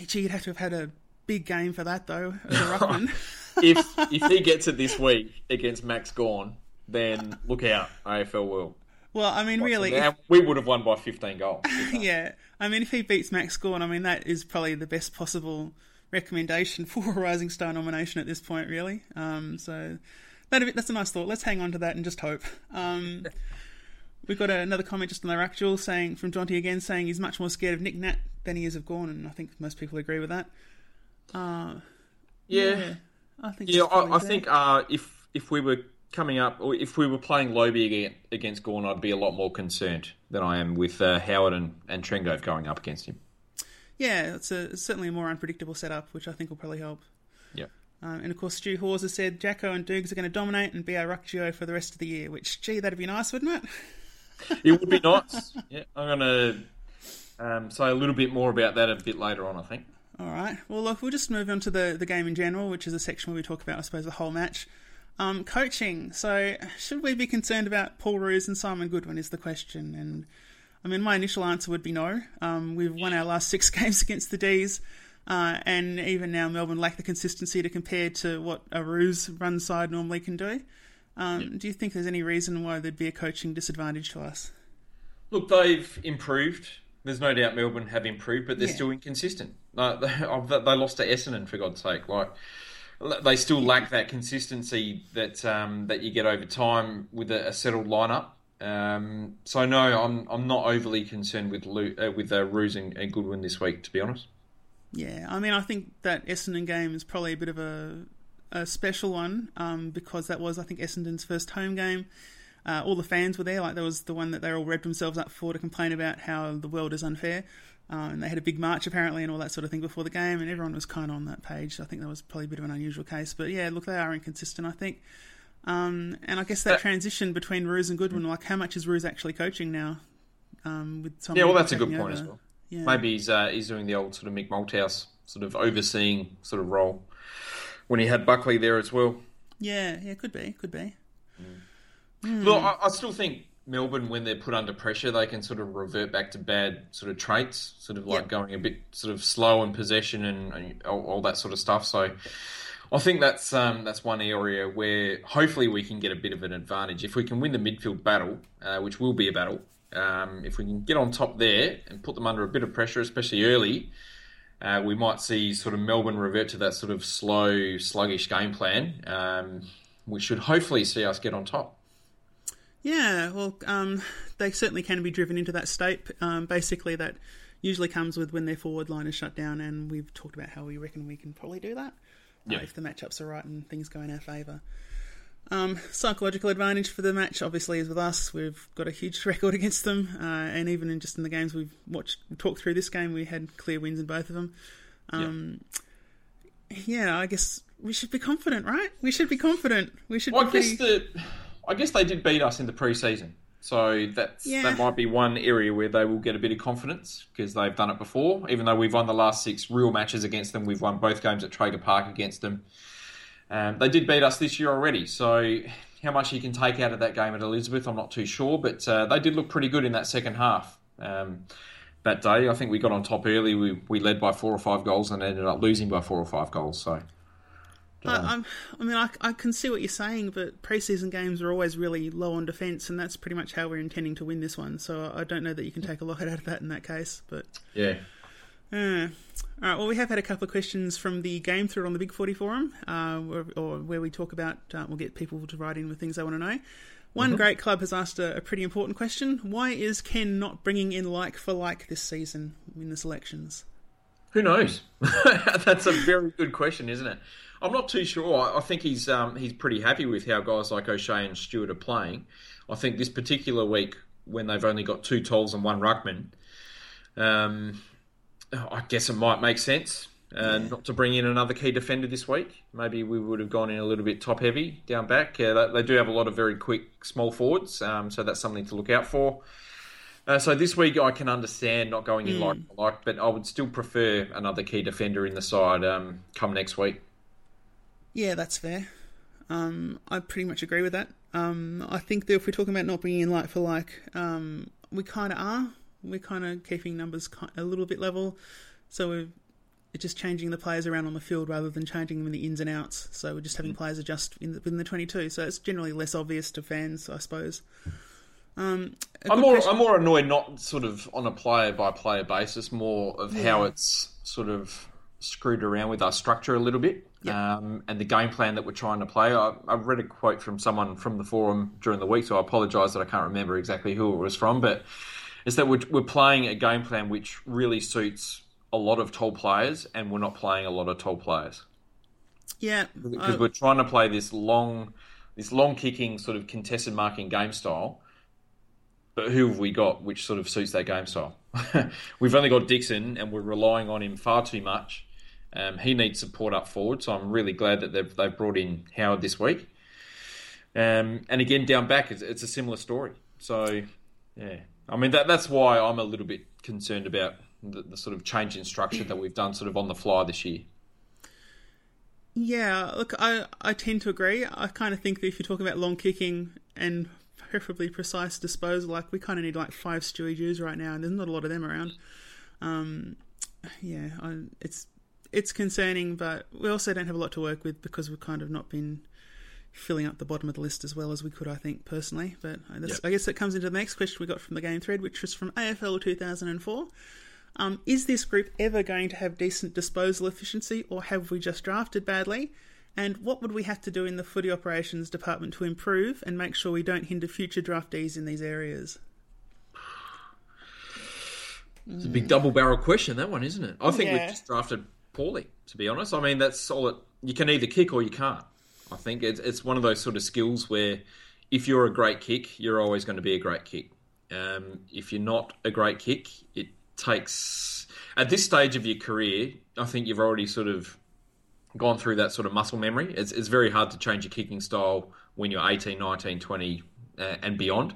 gee, you'd have to have had a big game for that, though, as a ruckman. if if he gets it this week against Max Gawn, then look out, AFL will. Well, I mean, really, if- we would have won by 15 goals. yeah. I mean, if he beats Max Gawn, I mean, that is probably the best possible recommendation for a Rising Star nomination at this point, really. Um, so that, that's a nice thought. Let's hang on to that and just hope. Um, we've got another comment just on the rack duel saying from Jonty again saying he's much more scared of Nick Nat than he is of Gawn, and I think most people agree with that. Uh, yeah. I think Yeah, I, I think uh, if if we were coming up, if we were playing Lobie against, against Gawn, I'd be a lot more concerned than I am with uh, Howard and, and Trengove going up against him. Yeah, it's, a, it's certainly a more unpredictable setup, which I think will probably help. Yeah. Um, and of course, Stu Hawes has said Jacko and Dukes are going to dominate and be our ruck duo for the rest of the year. Which, gee, that'd be nice, wouldn't it? It would be nice. yeah, I'm going to um, say a little bit more about that a bit later on, I think. All right. Well, look, we'll just move on to the, the game in general, which is a section where we talk about, I suppose, the whole match. Um, coaching. So, should we be concerned about Paul Roos and Simon Goodwin? Is the question. And I mean, my initial answer would be no. Um, we've won our last six games against the D's, uh, and even now Melbourne lack the consistency to compare to what a Roos run side normally can do. Um, Do you think there's any reason why there'd be a coaching disadvantage to us? Look, they've improved. There's no doubt Melbourne have improved, but they're Yeah. still inconsistent. Like, they, they lost to Essendon for God's sake. Like they still lack that consistency that um, that you get over time with a, a settled lineup. Um, so no, I'm I'm not overly concerned with Lu, uh, with uh, Roos and, and Goodwin this week, to be honest. Yeah, I mean, I think that Essendon game is probably a bit of a, a special one um, because that was, I think, Essendon's first home game. Uh, all the fans were there. Like, that was the one that they all revved themselves up for to complain about how the world is unfair. Uh, and they had a big march, apparently, and all that sort of thing before the game, and everyone was kind of on that page. So I think that was probably a bit of an unusual case. But yeah, look, they are inconsistent, I think. Um, and I guess that transition between Roos and Goodwin, like, how much is Roos actually coaching now? Um, with Yeah, well, that's a good point as well. Yeah. Maybe he's uh, he's doing the old sort of Mick Malthouse sort of overseeing sort of role when he had Buckley there as well. Yeah, yeah, could be, could be. Look, I, I still think Melbourne, when they're put under pressure, they can sort of revert back to bad sort of traits, sort of like Yep. going a bit sort of slow in possession and, and all, all that sort of stuff. So, I think that's um, that's one area where hopefully we can get a bit of an advantage if we can win the midfield battle, uh, which will be a battle. Um, if we can get on top there and put them under a bit of pressure, especially early, uh, we might see sort of Melbourne revert to that sort of slow, sluggish game plan. Um, we should hopefully see us get on top. Yeah, well, um, they certainly can be driven into that state. Um, basically, that usually comes with when their forward line is shut down, and we've talked about how we reckon we can probably do that uh, if the matchups are right and things go in our favour. Um, psychological advantage for the match obviously is with us. We've got a huge record against them, uh, and even in just in the games we've watched, talked through this game, we had clear wins in both of them. Um, yeah. I guess we should be confident, right? We should be confident. We should. Well, be I guess pretty- the, I guess they did beat us in the pre-season, so that's Yeah. that might be one area where they will get a bit of confidence because they've done it before. Even though we've won the last six real matches against them, we've won both games at Traeger Park against them. Um, they did beat us this year already, so how much you can take out of that game at Elizabeth, I'm not too sure, but uh, they did look pretty good in that second half. Um, that day, I think we got on top early. We we led by four or five goals and ended up losing by four or five goals. So. I, I'm, I mean, I, I can see what you're saying, but preseason games are always really low on defence, and that's pretty much how we're intending to win this one. So I don't know that you can take a lot out of that in that case. But Yeah. uh, all right, well, we have had a couple of questions from the game through on the Big Forty forum, uh, where, or where we talk about uh, we'll get people to write in with things they want to know. One great club has asked a, a pretty important question: Why is Ken not bringing in like for like this season in the selections? Who knows? That's a very good question, isn't it? I'm not too sure. I- think he's um, he's pretty happy with how guys like O'Shea and Stewart are playing. I think this particular week, when they've only got two talls and one ruckman, um, I guess it might make sense uh, not to bring in another key defender this week. Maybe we would have gone in a little bit top heavy down back. Uh, they, they do have a lot of very quick small forwards, um, so that's something to look out for. Uh, so this week I can understand not going in like like, but I would still prefer another key defender in the side um, come next week. Yeah, that's fair. Um, I pretty much agree with that. Um, I think that if we're talking about not bringing in like for like, um, we kind of are. We're kind of keeping numbers a little bit level, so we're it's just changing the players around on the field rather than changing them in the ins and outs. So we're just having players adjust in the, within the twenty-two. So it's generally less obvious to fans, I suppose. Um, I'm more question- I'm more annoyed not sort of on a player by player basis, more of how it's sort of screwed around with our structure a little bit. Yeah. Um, and the game plan that we're trying to play. I, I read a quote from someone from the forum during the week, so I apologise that I can't remember exactly who it was from, but it's that we're, we're playing a game plan which really suits a lot of tall players, and we're not playing a lot of tall players yeah, because I- we're trying to play this long, this long kicking sort of contested marking game style. But who have we got which sort of suits that game style? We've only got Dixon, and we're relying on him far too much. Um, he needs support up forward, so I'm really glad that they've they've brought in Howard this week. Um, and again, down back, it's, it's a similar story. So, yeah, I mean that that's why I'm a little bit concerned about the, the sort of change in structure that we've done sort of on the fly this year. Yeah, look, I, I tend to agree. I kind of think that if you're talking about long kicking and preferably precise disposal, like we kind of need like five Stewie Jews right now, and there's not a lot of them around. Um, yeah, I, it's it's concerning, but we also don't have a lot to work with because we've kind of not been filling up the bottom of the list as well as we could, I think, personally. But uh, that's, Yep. I guess that comes into the next question we got from the game thread, which was from AFL 2004. Um, is this group ever going to have decent disposal efficiency, or have we just drafted badly? And what would we have to do in the footy operations department to improve and make sure we don't hinder future draftees in these areas? It's a big double barrel question, that one, isn't it? I think Yeah. we've just drafted poorly, to be honest. I mean, that's all it. You can either kick or you can't. I think it's, it's one of those sort of skills where if you're a great kick, you're always going to be a great kick. Um, if you're not a great kick, it takes. At this stage of your career, I think you've already sort of gone through that sort of muscle memory. It's, it's very hard to change your kicking style when you're 18, 19, 20, uh, and beyond.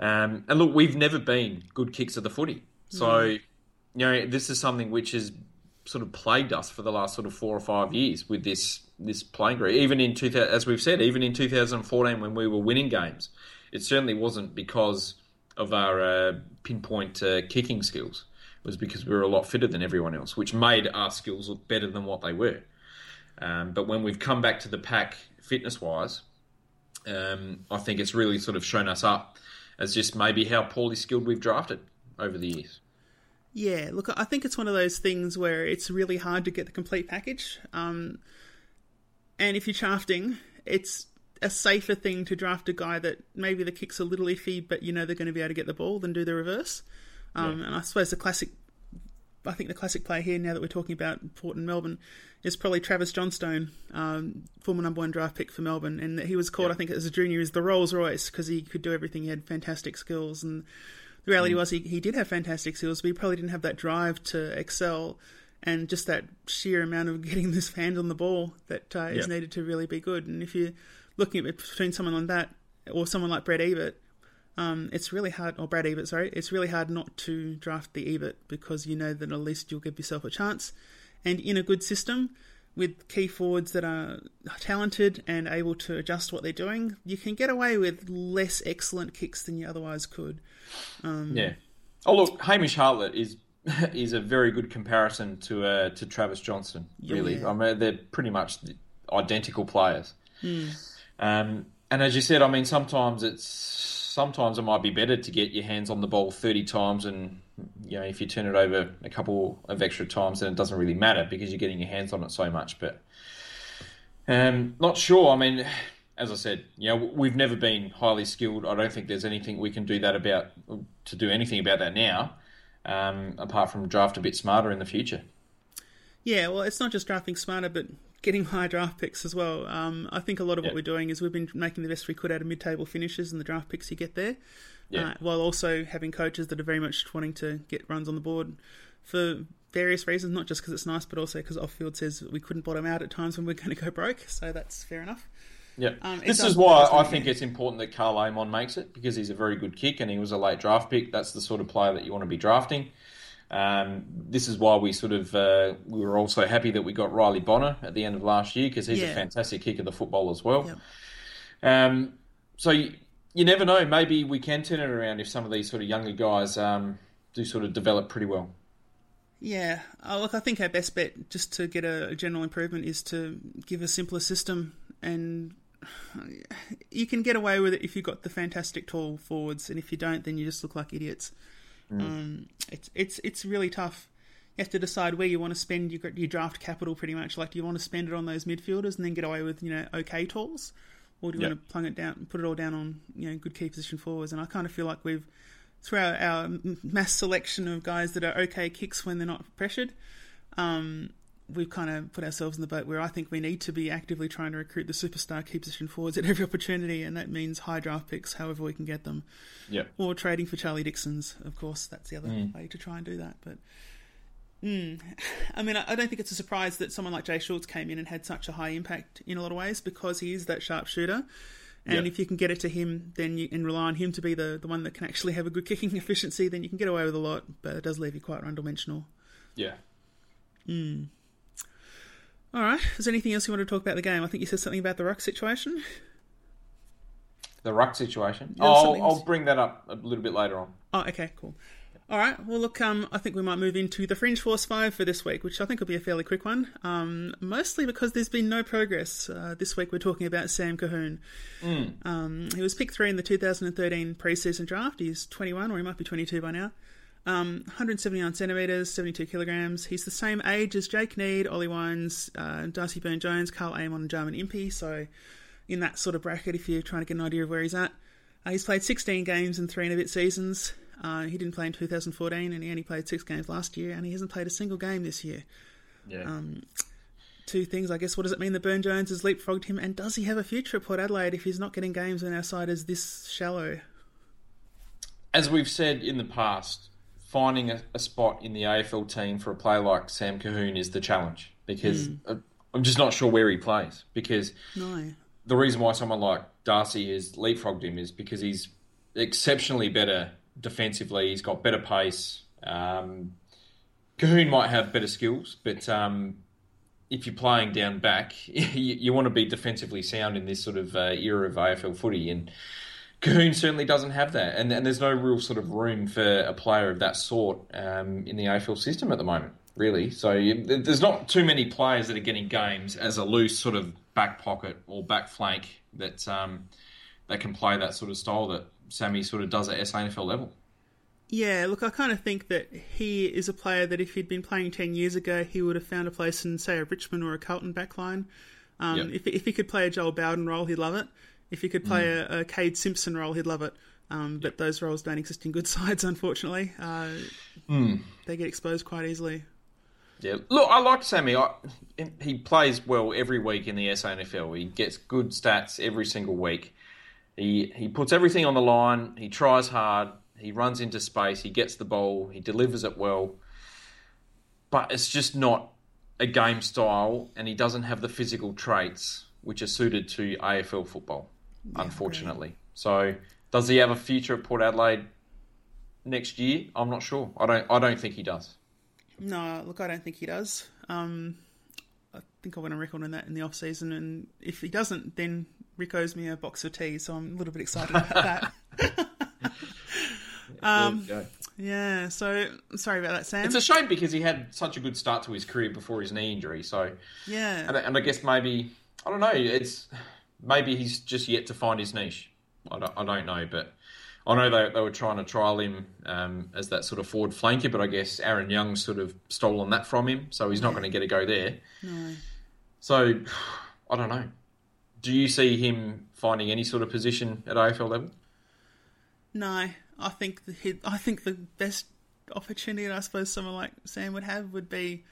Um, and look, we've never been good kicks of the footy. So, you know, this is something which has sort of plagued us for the last sort of four or five years with this this playing group. Even in 2000, as we've said, even in 2014 when we were winning games, it certainly wasn't because of our uh, pinpoint uh, kicking skills. It was because we were a lot fitter than everyone else, which made our skills look better than what they were. Um, but when we've come back to the pack fitness wise, um, I think it's really sort of shown us up as just maybe how poorly skilled we've drafted over the years. Yeah, look, I think it's one of those things where it's really hard to get the complete package. Um, and if you're drafting, it's a safer thing to draft a guy that maybe the kick's a little iffy, but you know they're going to be able to get the ball than do the reverse. Um, And I suppose the classic, I think the classic play here, now that we're talking about Port and Melbourne, is probably Travis Johnstone, um, former number one draft pick for Melbourne. And he was called, I think, as a junior, as the Rolls Royce because he could do everything. He had fantastic skills. And the reality was he, he did have fantastic skills, but he probably didn't have that drive to excel and just that sheer amount of getting this hand on the ball that uh, is needed to really be good. And if you're looking at between someone like that or someone like Brett Ebert, um, it's really hard, or Brad Ebert, sorry, it's really hard not to draft the Ebert because you know that at least you'll give yourself a chance. And in a good system with key forwards that are talented and able to adjust what they're doing, you can get away with less excellent kicks than you otherwise could. Yeah. Oh look, Hamish Hartlett is is a very good comparison to uh, to Travis Johnstone. Really, yeah. I mean they're pretty much identical players. Um, and as you said, I mean sometimes it's sometimes it might be better to get your hands on the ball thirty times, and you know if you turn it over a couple of extra times, then it doesn't really matter because you're getting your hands on it so much. But um, not sure. I mean, as I said, you know, we've never been highly skilled. I don't think there's anything we can do that about to do anything about that now, um, apart from draft a bit smarter in the future. Yeah, well, it's not just drafting smarter, but getting high draft picks as well. Um, I think a lot of what Yeah. we're doing is we've been making the best we could out of mid-table finishes and the draft picks you get there, Yeah. uh, while also having coaches that are very much wanting to get runs on the board for various reasons, not just because it's nice, but also because off-field says we couldn't bottom out at times when we're going to go broke. So that's fair enough. Yeah, Um, this is why I think it's important that Karl Amon makes it because he's a very good kick and he was a late draft pick. That's the sort of player that you want to be drafting. Um, this is why we sort of uh, we were also happy that we got Riley Bonner at the end of last year because he's Yeah. a fantastic kick of the football as well. Yep. Um, so you, you never know. Maybe we can turn it around if some of these sort of younger guys um, do sort of develop pretty well. Yeah, uh, look, I think our best bet just to get a, a general improvement is to give a simpler system, and you can get away with it if you've got the fantastic tall forwards, and if you don't, then you just look like idiots. Um, it's it's it's really tough. You have to decide where you want to spend your, your draft capital. Pretty much, like, do you want to spend it on those midfielders and then get away with you know okay tools, or do you Yeah. want to plug it down, and put it all down on you know good key position forwards? And I kind of feel like we've through our, our mass selection of guys that are okay kicks when they're not pressured, um, we've kind of put ourselves in the boat where I think we need to be actively trying to recruit the superstar key position forwards at every opportunity, and that means high draft picks, however we can get them, Yeah. or trading for Charlie Dixons. Of course, that's the other way to try and do that. But mm, I mean, I, I don't think it's a surprise that someone like Jay Schultz came in and had such a high impact in a lot of ways because he is that sharpshooter. And Yeah. if you can get it to him, then you and rely on him to be the, the one that can actually have a good kicking efficiency, then you can get away with a lot. But it does leave you quite one dimensional. Yeah. All right. Is there anything else you want to talk about the game? I think you said something about the ruck situation. The ruck situation. Oh, I'll, I'll bring that up a little bit later on. Oh, okay, cool. All right. Well, look, um, I think we might move into the Fringe Force 5 for this week, which I think will be a fairly quick one. Um, mostly because there's been no progress. Uh, this week we're talking about Sam Colquhoun. Um, he was picked three in the 2013 preseason draft. He's 21, or he might be 22 by now. Um, 179 centimetres, 72 kilograms. He's the same age as Jake Neade, Ollie Wines, uh, Darcy Byrne Jones, Karl Amon, and Jarman Impey. So, in that sort of bracket, if you're trying to get an idea of where he's at. Uh, he's played 16 games in three and a bit seasons. Uh, he didn't play in 2014, and he only played six games last year, and he hasn't played a single game this year. Yeah. Two things, I guess. What does it mean that Byrne Jones has leapfrogged him, and does he have a future at Port Adelaide if he's not getting games when our side is this shallow? As we've said in the past, finding a, a spot in the AFL team for a player like Sam Colquhoun is the challenge because uh, I'm just not sure where he plays. Because No. the reason why someone like Darcy has leapfrogged him is because he's exceptionally better defensively. He's got better pace. Um, Colquhoun might have better skills, but um, if you're playing down back, you, you want to be defensively sound in this sort of uh, era of AFL footy. And Colquhoun certainly doesn't have that. And, and there's no real sort of room for a player of that sort um, in the AFL system at the moment, really. So you, there's not too many players that are getting games as a loose sort of back pocket or back flank that um, that can play that sort of style that Sammy sort of does at SANFL level. Yeah, look, I kind of think that he is a player that if he'd been playing 10 years ago, he would have found a place in, say, a Richmond or a Carlton backline. Um, Yep. if, if he could play a Joel Bowden role, he'd love it. If he could play a, a Cade Simpson role, he'd love it. Um, but those roles don't exist in good sides, unfortunately. Uh, They get exposed quite easily. Yeah, look, I like Sammy. I, he plays well every week in the SANFL. He gets good stats every single week. He he puts everything on the line. He tries hard. He runs into space. He gets the ball. He delivers it well. But it's just not a game style, and he doesn't have the physical traits which are suited to AFL football, unfortunately. So, does he have a future at Port Adelaide next year? I'm not sure. I don't. I don't think he does. No, look, I don't think he does. Um, I think I went on record on that in the off season, and if he doesn't, then Rick owes me a box of tea, so I'm a little bit excited about that. Um. Yeah, so sorry about that, Sam. It's a shame because he had such a good start to his career before his knee injury. So, yeah, and, and I guess maybe I don't know. It's maybe he's just yet to find his niche. I don't, I don't know, but I know they, they were trying to trial him um, as that sort of forward flanker, but I guess Aaron Young sort of stolen that from him, so he's not going to get a go there. no. So, I don't know. Do you see him finding any sort of position at AFL level? No, I think the I think the best opportunity that I suppose someone like Sam would have would be,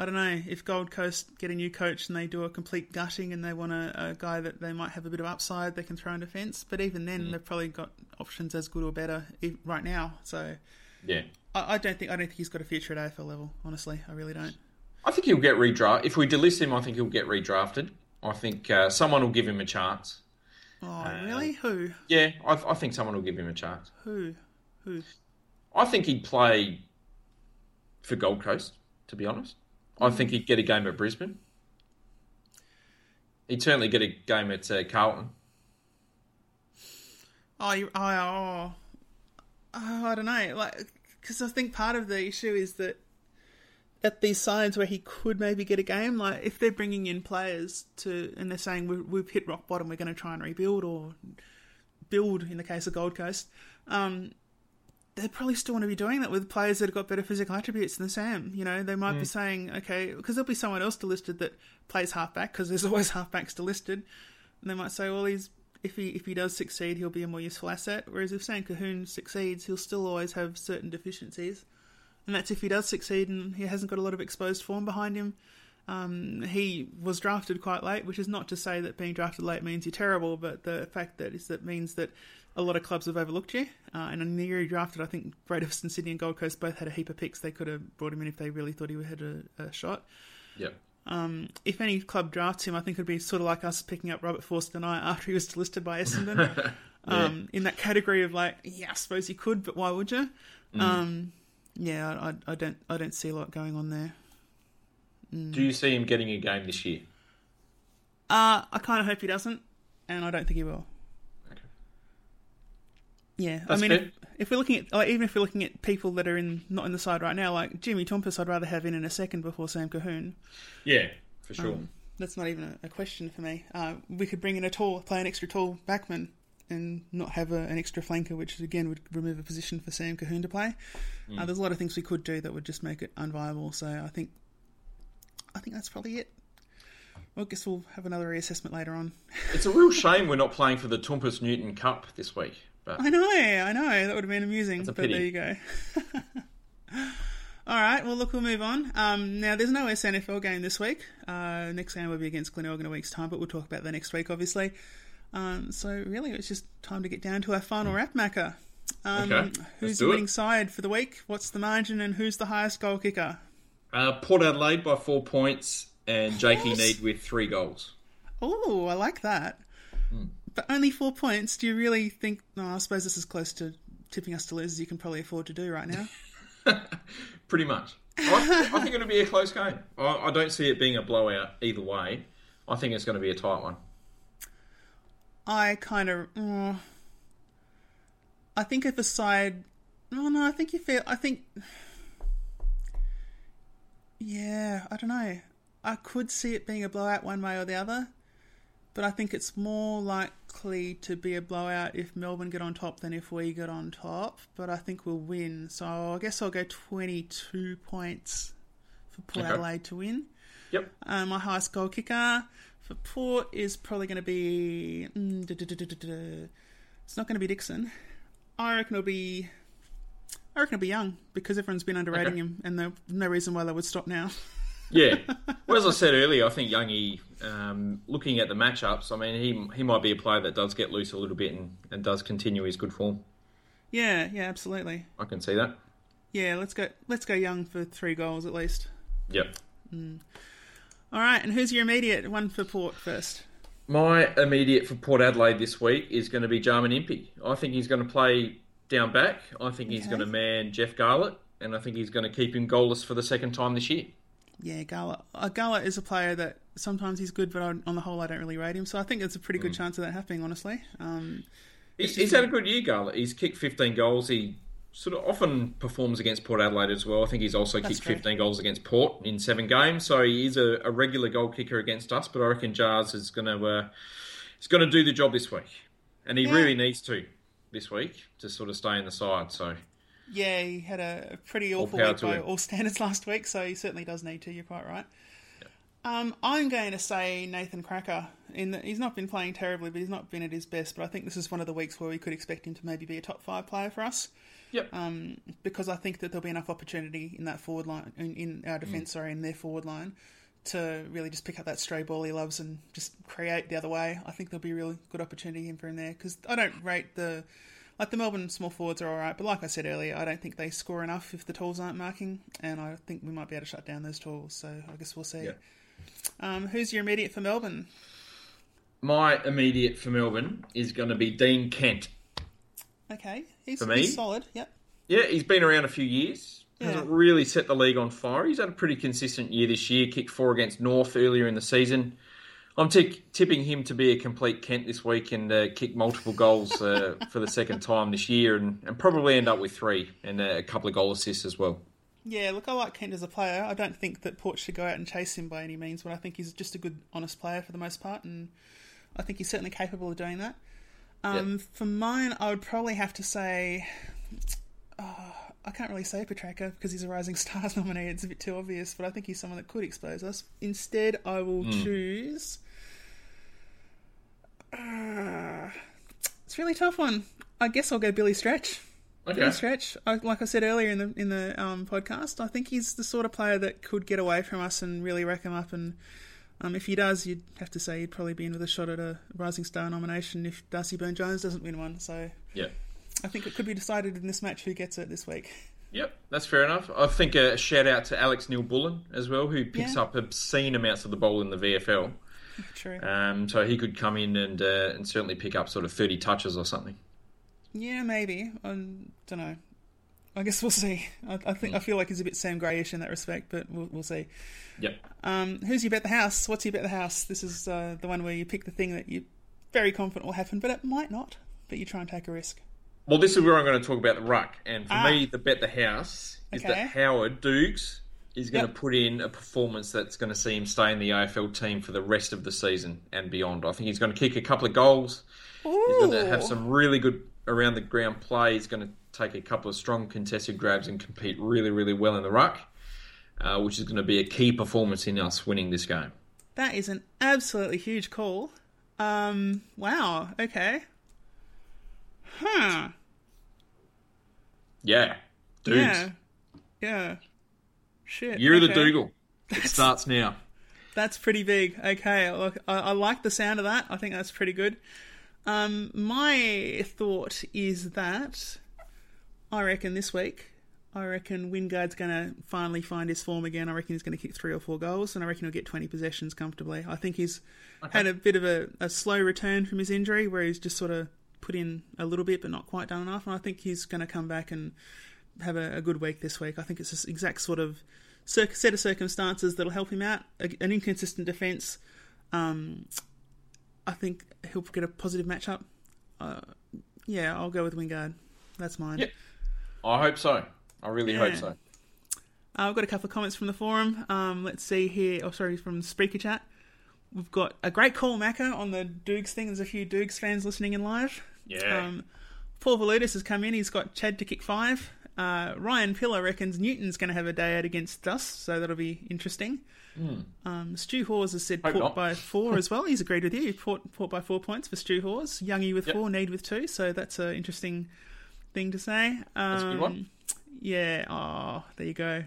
I don't know, if Gold Coast get a new coach and they do a complete gutting and they want a, a guy that they might have a bit of upside they can throw in defence. But even then, they've probably got options as good or better right now. So Yeah. I, I don't think I don't think he's got a future at AFL level. Honestly, I really don't. I think he'll get redraft. If we delist him, I think he'll get redrafted. I think uh, someone will give him a chance. Oh, really? Who? Yeah, I, I think someone will give him a chance. Who? Who? I think he'd play for Gold Coast, to be honest. I think he'd get a game at Brisbane. He'd certainly get a game at uh, Carlton. Oh, you, oh, oh, oh, I don't know. Like, because I think part of the issue is that at these sides where he could maybe get a game, like if they're bringing in players to and they're saying we, we've hit rock bottom, we're going to try and rebuild or build in the case of Gold Coast, um, they probably still want to be doing that with players that have got better physical attributes than Sam. You know, they might be saying, okay, because there'll be someone else delisted that plays halfback because there's always halfbacks delisted, and they might say, well, he's if he if he does succeed, he'll be a more useful asset. Whereas if Sam Colquhoun succeeds, he'll still always have certain deficiencies, and that's if he does succeed and he hasn't got a lot of exposed form behind him. Um, he was drafted quite late, which is not to say that being drafted late means you're terrible, but the fact that is that means that a lot of clubs have overlooked you. Uh, and in the year he drafted, I think Great Western Sydney and Gold Coast both had a heap of picks. They could have brought him in if they really thought he had a, a shot. Yep. Um, if any club drafts him, I think it'd be sort of like us picking up Robert Forster Knight after he was delisted by Essendon. um, in that category of like, yeah, I suppose you could, but why would you? Um, yeah, I, I don't, I don't see a lot going on there. Do you see him getting a game this year? Uh, I kind of hope he doesn't, and I don't think he will. Yeah, That's I mean, if, if we're looking at, like, even if we're looking at people that are in not in the side right now, like Jimmy Toumpas, I'd rather have in in a second before Sam Colquhoun. Yeah, for sure. Um, that's not even a, a question for me. Uh, we could bring in a tall, play an extra tall backman, and not have a, an extra flanker, which again would remove a position for Sam Colquhoun to play. Mm. Uh, there's a lot of things we could do that would just make it unviable. So I think, I think that's probably it. Well, I guess we'll have another reassessment later on. It's a real shame we're not playing for the Toumpas Newton Cup this week. But I know, I know. That would have been amusing. But pity. there you go. All right, well, look, we'll move on. Um, now, there's no SANFL game this week. Uh, next game will be against Glenelg in a week's time, but we'll talk about that next week, obviously. Um, so, really, it's just time to get down to our final wrap, Macca. Um, Okay, who's the it. winning side for the week? What's the margin, and who's the highest goal kicker? uh, Port Adelaide by four points and Jakey Neade with three goals. Oh, I like that. Hmm. But only four points. Do you really think? No, I suppose this is close to tipping us to lose as you can probably afford to do right now. Pretty much. I, I think it'll be a close game. I, I don't see it being a blowout either way. I think it's going to be a tight one. I kind of. Uh, I think if a side. Oh no, I think you feel. I think. Yeah, I don't know. I could see it being a blowout one way or the other, but I think it's more likely to be a blowout if Melbourne get on top than if we get on top. But I think we'll win, so I guess I'll go twenty-two points for Port Okay. Adelaide to win. Yep. Uh, my highest goal kicker for Port is probably going to be. mm. It's not going to be Dixon. I reckon it'll be. I reckon it'll be Young because everyone's been underrating Okay. him, and there's no reason why they would stop now. Yeah. Well, as I said earlier, I think Youngie, um, looking at the matchups, I mean, he he might be a player that does get loose a little bit and, and does continue his good form. yeah, yeah, absolutely. I can see that. Yeah, let's go. Let's go Young for three goals at least. Yep. All right, and who's your immediate one for Port first? My immediate for Port Adelaide this week is going to be Jarman Impey. I think he's going to play down back. I think he's Okay. going to man Jeff Garlett, and I think he's going to keep him goalless for the second time this year. Yeah, Gala. Uh, Gala is a player that sometimes he's good, but on, on the whole, I don't really rate him. So I think there's a pretty Mm. good chance of that happening. Honestly, um, He's, he's had a good year, Garlett. He's kicked 15 goals. He sort of often performs against Port Adelaide as well. I think he's also That's kicked true. 15 goals against Port in seven games. So he is a, a regular goal kicker against us. But I reckon Jars is going to uh, he's going to do the job this week, and he Yeah. really needs to this week to sort of stay in the side. So Yeah, he had a pretty awful week by him. all standards last week, so he certainly does need to. You're quite right. Um, I'm going to say Nathan Krakouer. In that he's not been playing terribly, but he's not been at his best. But I think this is one of the weeks where we could expect him to maybe be a top five player for us. Yep. Um, because I think that there'll be enough opportunity in that forward line, in, in our Mm. defence, sorry, in their forward line, to really just pick up that stray ball he loves and just create the other way. I think there'll be a really good opportunity for him there because I don't rate the like the Melbourne small forwards are all right, but like I said earlier, I don't think they score enough if the talls aren't marking, and I think we might be able to shut down those talls. So I guess we'll see. Yeah. Um, who's your immediate for Melbourne? my immediate for Melbourne is going to be Dean Kent. Okay, he's, For me? he's solid. Yep. Yeah, he's been around a few years. Yeah. Hasn't really set the league on fire. He's had a pretty consistent year this year. Kicked four against North earlier in the season. I'm tick tipping him to be a complete Kent this week and uh, kick multiple goals uh, for the second time this year, and, and probably end up with three and uh, a couple of goal assists as well. Yeah, look, I like Kent as a player. I don't think that Port should go out and chase him by any means, but I think he's just a good, honest player for the most part, and I think he's certainly capable of doing that. Um, For mine, I would probably have to say. Uh, I can't really say Petracca because he's a Rising Stars nominee. It's a bit too obvious, but I think he's someone that could expose us. Instead, I will choose. Uh, it's a really tough one. I guess I'll go Billy Stretch. Billy Stretch, I, like I said earlier in the in the um, podcast, I think he's the sort of player that could get away from us and really rack him up. And um, if he does, you'd have to say he'd probably be in with a shot at a Rising Star nomination if Darcy Byrne Jones doesn't win one. So Yeah. I think it could be decided in this match who gets it this week. Yep, that's fair enough. I think a shout out to Alex Neal-Bullen as well, who picks Yeah. up obscene amounts of the ball in the VFL. True. Um, so he could come in and uh, and certainly pick up sort of 30 touches or something. yeah, maybe. I don't know. I guess we'll see. I, I think I feel like he's a bit Sam Greyish in that respect, but we'll, we'll see. Yep. Um, who's your bet the house? What's your bet the house? This is uh, the one where you pick the thing that you're very confident will happen, but it might not. But you try and take a risk. Well, this is where I'm going to talk about the ruck, and for Ah. me, the bet the house is Okay. that Howard Dukes is going Yep. to put in a performance that's going to see him stay in the AFL team for the rest of the season and beyond. I think he's going to kick a couple of goals. He's going to have some really good around the ground play. He's going to take a couple of strong contested grabs and compete really, really well in the ruck, uh, which is going to be a key performance in us winning this game. That is an absolutely huge call. Um, wow. Okay. Huh. Yeah, Dudes. Yeah. Yeah. Shit. Year of the okay. Dougal. It starts now. That's pretty big. Okay, look, I, I like the sound of that. I think that's pretty good. Um, my thought is that I reckon this week, I reckon Wingard's going to finally find his form again. I reckon he's going to kick three or four goals, and I reckon he'll get 20 possessions comfortably. I think he's had a bit of a, a slow return from his injury where he's just sort of put in a little bit but not quite done enough, and I think he's going to come back and have a, a good week this week. I think it's this exact sort of set of circumstances that'll help him out. A, an inconsistent defence. Um, I think he'll get a positive matchup. Uh, yeah, I'll go with Wingard. That's mine. Yep. I hope so. I really hope so. Uh, I've got a couple of comments from the forum. Um, let's see here. Oh, sorry, from Speaker Chat. We've got a great call, Macca, on the Dukes thing. There's a few Dukes fans listening in live. Yeah. Um, Paul Valutis has come in. He's got Chad to kick five. Uh, Ryan Pillar reckons Newton's going to have a day out against us, so that'll be interesting. Um, Stu Hawes has said. Hope Port not. by four as well. He's agreed with you. Port, Port by four points for Stu Hawes. Youngie with Yep. four, Neade with two. So that's an interesting thing to say. Um, That's a good one. Yeah. Oh, there you go.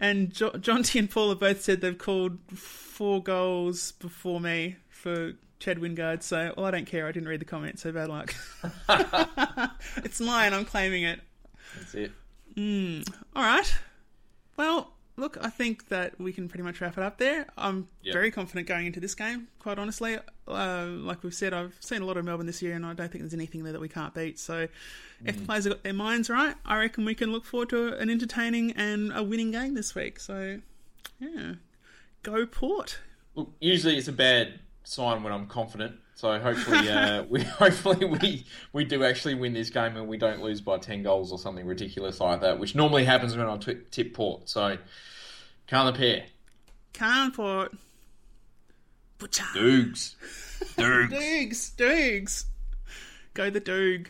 And jo- Jonty and Paul have both said they've called four goals before me for Chad Wingard. So, well, I don't care. I didn't read the comment, so bad luck. it's mine. I'm claiming it. That's it. All right. Well, look, I think that we can pretty much wrap it up there. I'm Yep. very confident going into this game, quite honestly. Uh, like we've said, I've seen a lot of Melbourne this year, and I don't think there's anything there that we can't beat. So, if the players have got their minds right, I reckon we can look forward to an entertaining and a winning game this week. So, yeah, go Port. Look, usually it's a bad sign when I'm confident. So hopefully, uh, we hopefully we we do actually win this game and we don't lose by ten goals or something ridiculous like that, which normally happens when I t- tip Port. So can't appear. Can't Port. Butcher. Dukes. Dukes. Doogs. Doogs. Go the Doog.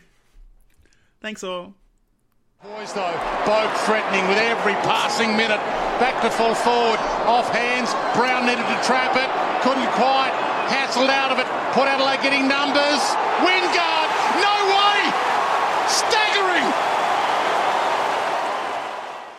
Thanks all. Boys, though, both threatening with every passing minute. Back to full forward, off hands. Brown needed to trap it, couldn't quite. Hassled out of it. Port Adelaide getting numbers. Wingard!